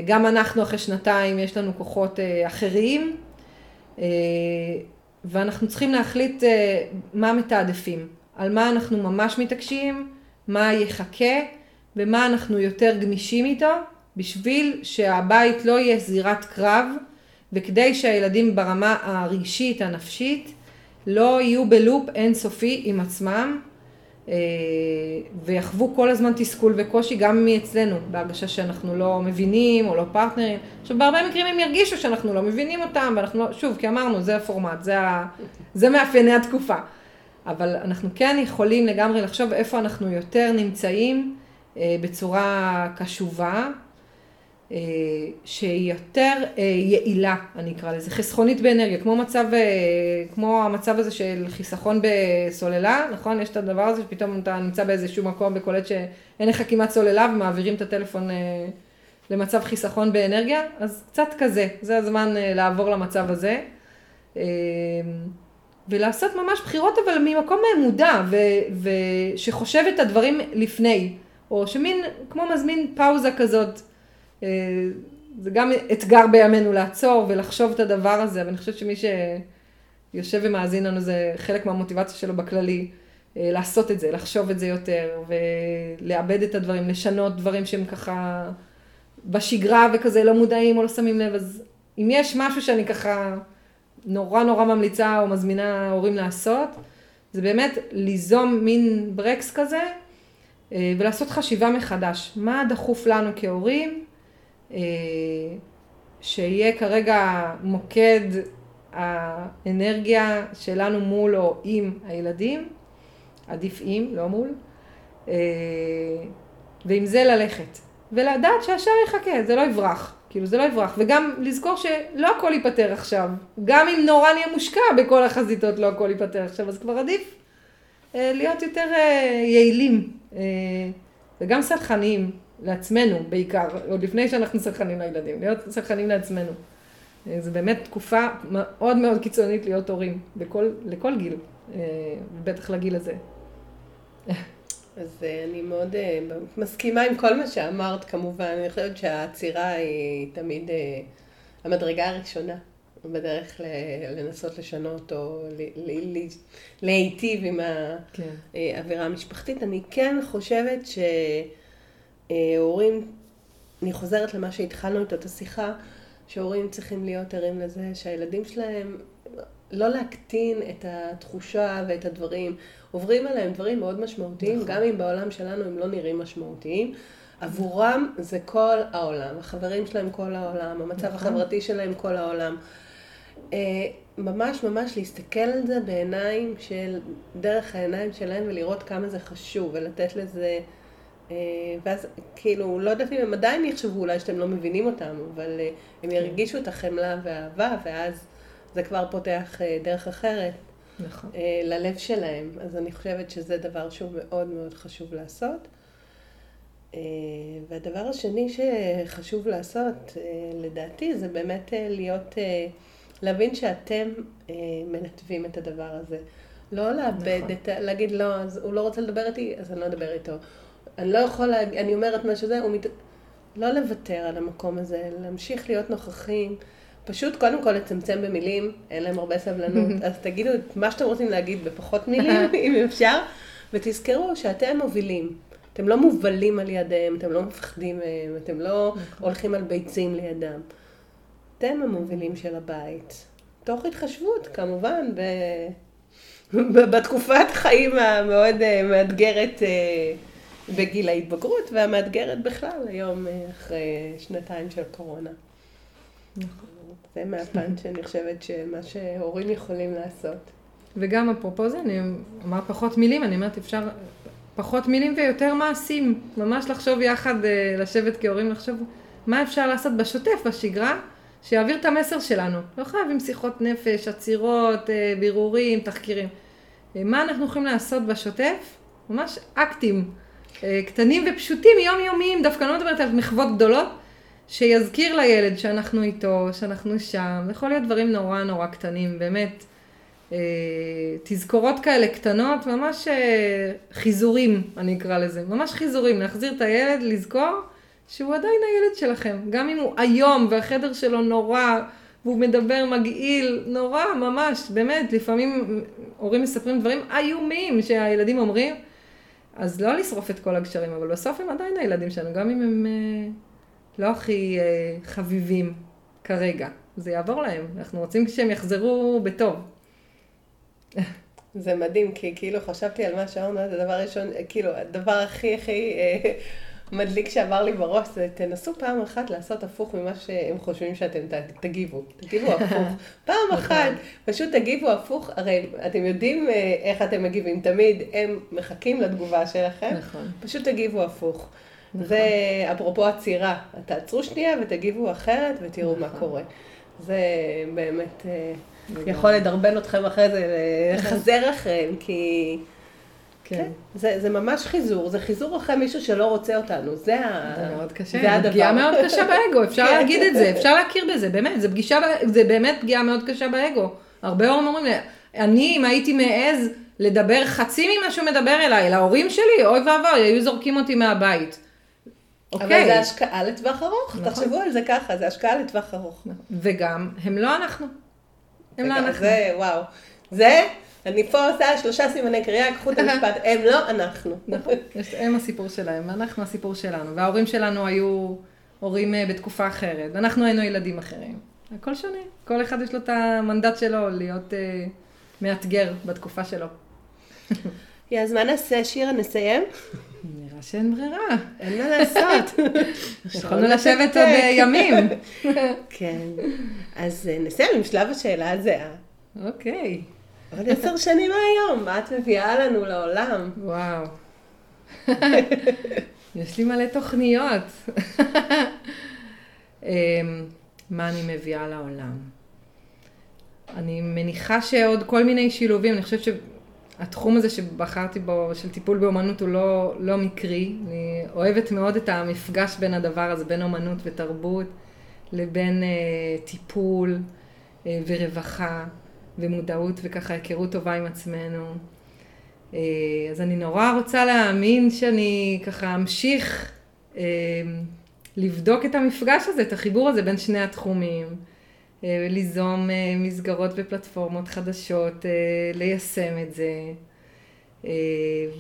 גם אנחנו אחרי שנתיים יש לנו כוחות אה, אחרים, אה, ואנחנו צריכים להחליט מה מתעדפים, על מה אנחנו ממש מתעקשים, מה יחכה ומה אנחנו יותר גמישים איתו, בשביל שהבית לא יהיה זירת קרב, וכדי שהילדים ברמה הרגשית, הנפשית, לא יהיו בלופ אינסופי עם עצמם, אה, ויחוו כל הזמן תסכול וקושי גם מאצלנו, בהרגשה שאנחנו לא מבינים או לא פרטנרים. עכשיו, בהרבה מקרים הם ירגישו שאנחנו לא מבינים אותם, ואנחנו לא, שוב, כי אמרנו, זה הפורמט, זה, ה, זה מאפייני התקופה. אבל אנחנו כן יכולים לגמרי לחשוב איפה אנחנו יותר נמצאים אה, בצורה קשובה, אה, שהיא יותר אה, יעילה, אני אקרא לזה, חסכונית באנרגיה, כמו מצב, כמו המצב הזה של חיסכון בסוללה, נכון? יש את הדבר הזה שפתאום אתה נמצא באיזשהו מקום וקולט שאין לך כמעט סוללה ומעבירים את הטלפון למצב חיסכון באנרגיה, אז קצת כזה, זה הזמן לעבור למצב הזה. ולעשות ממש בחירות אבל ממקום מודע ושחושב את הדברים לפני, או שמין כמו מזמין פאוזה כזאת, אה, זה גם אתגר בימינו לעצור ולחשוב את הדבר הזה, אבל אני חושבת שמי שיושב ומאזין לנו זה חלק מהמוטיבציה שלו בכללי, אה, לעשות את זה, לחשוב את זה יותר ולאבד את הדברים, לשנות דברים שהם ככה בשגרה וכזה לא מודעים או לא שמים לב, אז אם יש משהו שאני ככה נורא נורא ממליצה או מזמינה הורים לעשות, זה באמת ליזום מין ברקס כזה אה, ולעשות חשיבה מחדש. מה דחוף לנו כהורים, אה, שיהיה כרגע מוקד האנרגיה שלנו מול או עם הילדים, עדיף עם, לא מול, אה, ועם זה ללכת. ולדעת שהשאר יחכה, זה לא יברח. כאילו זה לא יברח, וגם לזכור שלא הכל ייפתר עכשיו. גם אם נורא נהיה מושקע בכל החזיתות, לא הכל ייפתר עכשיו, אז כבר עדיף אה, להיות יותר אה, יעילים, אה, וגם סלחניים לעצמנו בעיקר, עוד לפני שאנחנו סלחנים לילדים, להיות סלחנים לעצמנו. אה, זו באמת תקופה מאוד מאוד קיצונית להיות הורים, בכל, לכל גיל, אה, בטח לגיל הזה. אז אה, אני מאוד מסכימה עם כל מה שאמרת כמובן, אני חושבת שהעצירה היא תמיד המדרגה הראשונה בדרך לנסות לשנות או להיטיב עם כן. האווירה המשפחתית. אני כן חושבת שהורים, אני חוזרת למה שהתחלנו איתו את השיחה, שהורים צריכים להיות ערים לזה שהילדים שלהם, לא להקטין את התחושה ואת הדברים. עוברים עליהם דברים מאוד משמעותיים, נכון. גם אם בעולם שלנו הם לא נראים משמעותיים. עבורם זה כל העולם, החברים שלהם כל העולם, המצב נכון. החברתי שלהם כל העולם. אה, ממש ממש להסתכל על זה בעיניים של, דרך העיניים שלהם ולראות כמה זה חשוב ולתת לזה, אה, ואז כאילו, לא יודעת אם הם עדיין יחשבו אולי שאתם לא מבינים אותם, אבל אה, הם כן. ירגישו את החמלה והאהבה ואז זה כבר פותח דרך אחרת. נכון. אה, ללב שלהם. אז אני חושבת שזה דבר שהוא מאוד מאוד חשוב לעשות. אה, והדבר השני שחשוב לעשות, אה, לדעתי, זה באמת להיות, להבין שאתם מנתבים את הדבר הזה. לא לאבד נכון. את, להגיד לא, אז הוא לא רוצה לדבר איתי, אז אני לא אדבר איתו. אני לא יכול, להגיד, אני אומרת משהו זה, הוא מת... לא לוותר על המקום הזה, להמשיך להיות נוכחים. פשוט קודם כל לצמצם במילים, אין להם הרבה סבלנות, אז תגידו את מה שאתם רוצים להגיד בפחות מילים, אם אפשר, ותזכרו שאתם מובילים. אתם לא מובלים על ידיהם, אתם לא מפחדים מהם, אתם לא נכון. הולכים על ביצים לידם. אתם המובילים של הבית. תוך התחשבות, כמובן, ב... בתקופת חיים המאוד אה, מאתגרת אה, בגיל ההתבגרות, והמאתגרת בכלל היום אה, אחרי שנתיים של קורונה. נכון. זה מהפן שאני חושבת שמה שהורים יכולים לעשות. וגם אפרופו זה, אני אומר פחות מילים, אני אומרת אפשר פחות מילים ויותר מעשים. ממש לחשוב יחד, אה, לשבת כהורים, לחשוב מה אפשר לעשות בשוטף, בשגרה, שיעביר את המסר שלנו. לא חייבים שיחות נפש, עצירות, אה, בירורים, תחקירים. מה אנחנו יכולים לעשות בשוטף? ממש אקטים קטנים ופשוטים, יומיומיים, דווקא אני לא מדברת על מחוות גדולות. שיזכיר לילד שאנחנו איתו, שאנחנו שם, יכול להיות דברים נורא נורא קטנים, באמת. אה, תזכורות כאלה קטנות, ממש אה, חיזורים, אני אקרא לזה, ממש חיזורים, להחזיר את הילד, לזכור שהוא עדיין הילד שלכם, גם אם הוא איום והחדר שלו נורא, והוא מדבר מגעיל, נורא, ממש, באמת, לפעמים הורים מספרים דברים איומים שהילדים אומרים, אז לא לשרוף את כל הגשרים, אבל בסוף הם עדיין הילדים שלנו, גם אם הם... אה, לא הכי אה, חביבים כרגע. זה יעבור להם, אנחנו רוצים שהם יחזרו בטוב. זה מדהים, כי כאילו חשבתי על מה שאמרנו, זה דבר ראשון, כאילו, הדבר הכי הכי אה, מדליק שעבר לי בראש זה תנסו פעם אחת לעשות הפוך ממה שהם חושבים שאתם תגיבו. תגיבו הפוך. פעם אחת, פשוט תגיבו הפוך, הרי אתם יודעים אה, איך אתם מגיבים, תמיד הם מחכים לתגובה שלכם, נכון. פשוט תגיבו הפוך. זה אפרופו עצירה, תעצרו שנייה ותגיבו אחרת ותראו מה קורה. זה באמת אה. יכול לדרבן אתכם אחרי זה, לחזר אחריהם, כי... כן. זה, זה ממש חיזור, זה חיזור אחרי מישהו שלא רוצה אותנו, זה, ה... זה מאוד קשה, זה הדבר. פגיעה מאוד קשה באגו, אפשר כן. להגיד את זה, אפשר להכיר בזה, באמת, זה פגישה, זה באמת פגיעה מאוד קשה באגו. הרבה הורים אומרים לי, אני אם הייתי מעז לדבר חצי ממה שהוא מדבר אליי, להורים שלי, אוי ואבוי, היו זורקים אותי מהבית. אבל אוקיי, זה השקעה לטווח ארוך, נכון. תחשבו על זה ככה, זה השקעה לטווח ארוך. וגם, הם לא אנחנו. הם לא זה- אנחנו. זה, וואו. זה, אני פה עושה שלושה סימני קריאה, קחו את המשפט, הם לא אנחנו. נכון, הם הסיפור שלהם, ואנחנו הסיפור שלנו. וההורים שלנו היו הורים אה, בתקופה אחרת, ואנחנו היינו ילדים אחרים. הכל שונה, כל אחד יש לו את המנדט שלו להיות אה, מאתגר בתקופה שלו. אז מה נעשה, שירה, נסיים? נראה שאין ברירה. אין מה לעשות. יכולנו לשבת עוד אה, ימים. כן. אז נסיים עם שלב השאלה הזהה. אוקיי, עוד עשר שנים מהיום, מה את מביאה לנו לעולם? וואו. יש לי מלא תוכניות. אמ, מה אני מביאה לעולם? אני מניחה שעוד כל מיני שילובים, אני חושבת שהתחום הזה שבחרתי בו, של טיפול באומנות, הוא לא, לא מקרי. אני אוהבת מאוד את המפגש בין הדבר הזה, בין אומנות ותרבות, לבין אה, טיפול אה, ורווחה ומודעות וככה היכרות טובה עם עצמנו. אה, אז אני נורא רוצה להאמין שאני ככה אמשיך אה, לבדוק את המפגש הזה, את החיבור הזה בין שני התחומים, אה, ליזום מסגרות ופלטפורמות חדשות, ליישם את זה,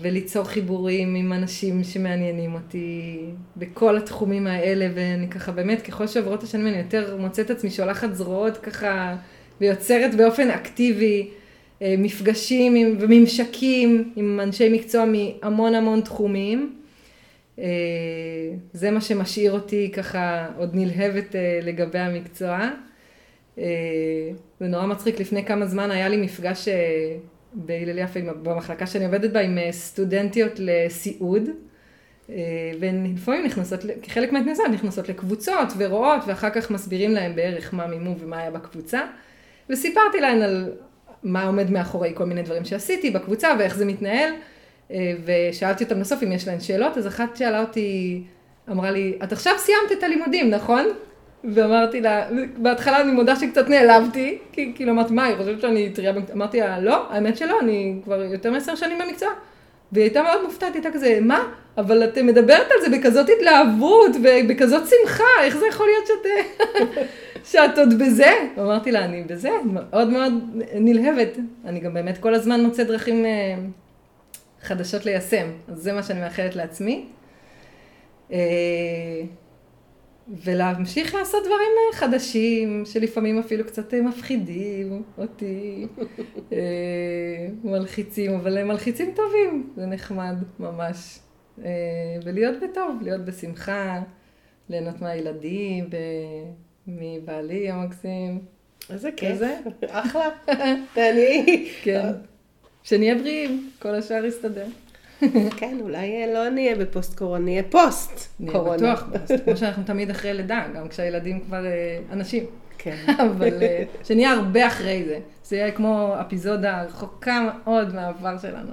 וליצור חיבורים עם אנשים שמעניינים אותי בכל התחומים האלה, ואני ככה באמת, ככל שעוברות השנים אני יותר מוצאת עצמי שולחת זרועות ככה, ויוצרת באופן אקטיבי. אה, מפגשים עם, וממשקים עם אנשי מקצוע מהמון המון תחומים. אה, זה מה שמשאיר אותי ככה עוד נלהבת אה, לגבי המקצוע. זה נורא מצחיק, לפני כמה זמן היה לי מפגש בהלל יפה במחלקה שאני עובדת בה עם סטודנטיות לסיעוד. אה, והן לפעמים נכנסות, כחלק מהתנסה, נכנסות לקבוצות ורואות, ואחר כך מסבירים להן בערך מה מימו ומה היה בקבוצה. וסיפרתי להן על מה עומד מאחורי כל מיני דברים שעשיתי בקבוצה ואיך זה מתנהל. אה, ושאלתי אותם בסוף אם יש להן שאלות, אז אחת שאלה אותי, אמרה לי, את עכשיו סיימת את הלימודים, נכון? ואמרתי לה, בהתחלה אני מודה שקצת נעלבתי, כי כאילו אמרתי, מה, היא חושבת שאני טריה? אמרתי לה, לא, האמת שלא, אני כבר יותר מעשר שנים במקצוע. והיא הייתה מאוד מופתעת, היא הייתה כזה, מה? אבל את מדברת על זה בכזאת התלהבות ובכזאת שמחה, איך זה יכול להיות שאת, שאת עוד בזה? אמרתי לה, אני בזה, מאוד מאוד נלהבת. אני גם באמת כל הזמן מוצאת דרכים אה, חדשות ליישם, אז זה מה שאני מאחלת לעצמי. ולהמשיך לעשות דברים אה, חדשים, שלפעמים אפילו קצת אה, מפחידים אותי, אה, מלחיצים, אבל הם מלחיצים טובים, זה נחמד ממש. ולהיות בטוב, להיות בשמחה, ליהנות מהילדים, מבעלי המקסים. איזה כיף. כזה? אחלה. תעני. כן. שנהיה בריאים, כל השאר יסתדר. כן, אולי אה, לא נהיה בפוסט קורונה, נהיה פוסט נהיה. בטוח, כמו שאנחנו תמיד אחרי לידה, גם כשהילדים כבר אה, אנשים. כן. אבל אה, שנהיה הרבה אחרי זה. זה יהיה כמו אפיזודה רחוקה מאוד מהעבר שלנו.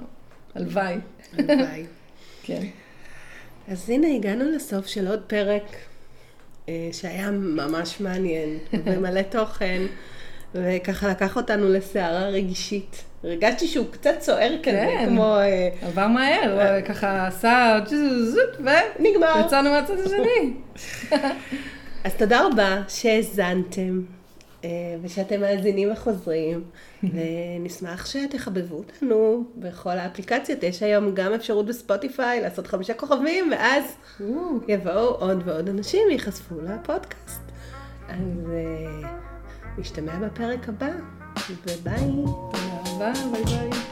הלוואי. הלוואי. כן. אז הנה הגענו לסוף של עוד פרק שהיה ממש מעניין ומלא תוכן, וככה לקח אותנו לסערה רגשית. הרגשתי שהוא קצת סוער כזה, כן. כמו אה, עבר מהר, הוא ככה עשה זוט נגמר. ויצאנו מהצד השני. אז תודה רבה שהאזנתם. אה, ושאתם מאזינים וחוזרים, ונשמח שתחבבו אותנו בכל האפליקציות. יש היום גם אפשרות בספוטיפיי לעשות חמישה כוכבים, ואז יבואו עוד ועוד אנשים ויחשפו לפודקאסט. אז אה, נשתמע בפרק הבא, וביי. תודה רבה, ביי ביי.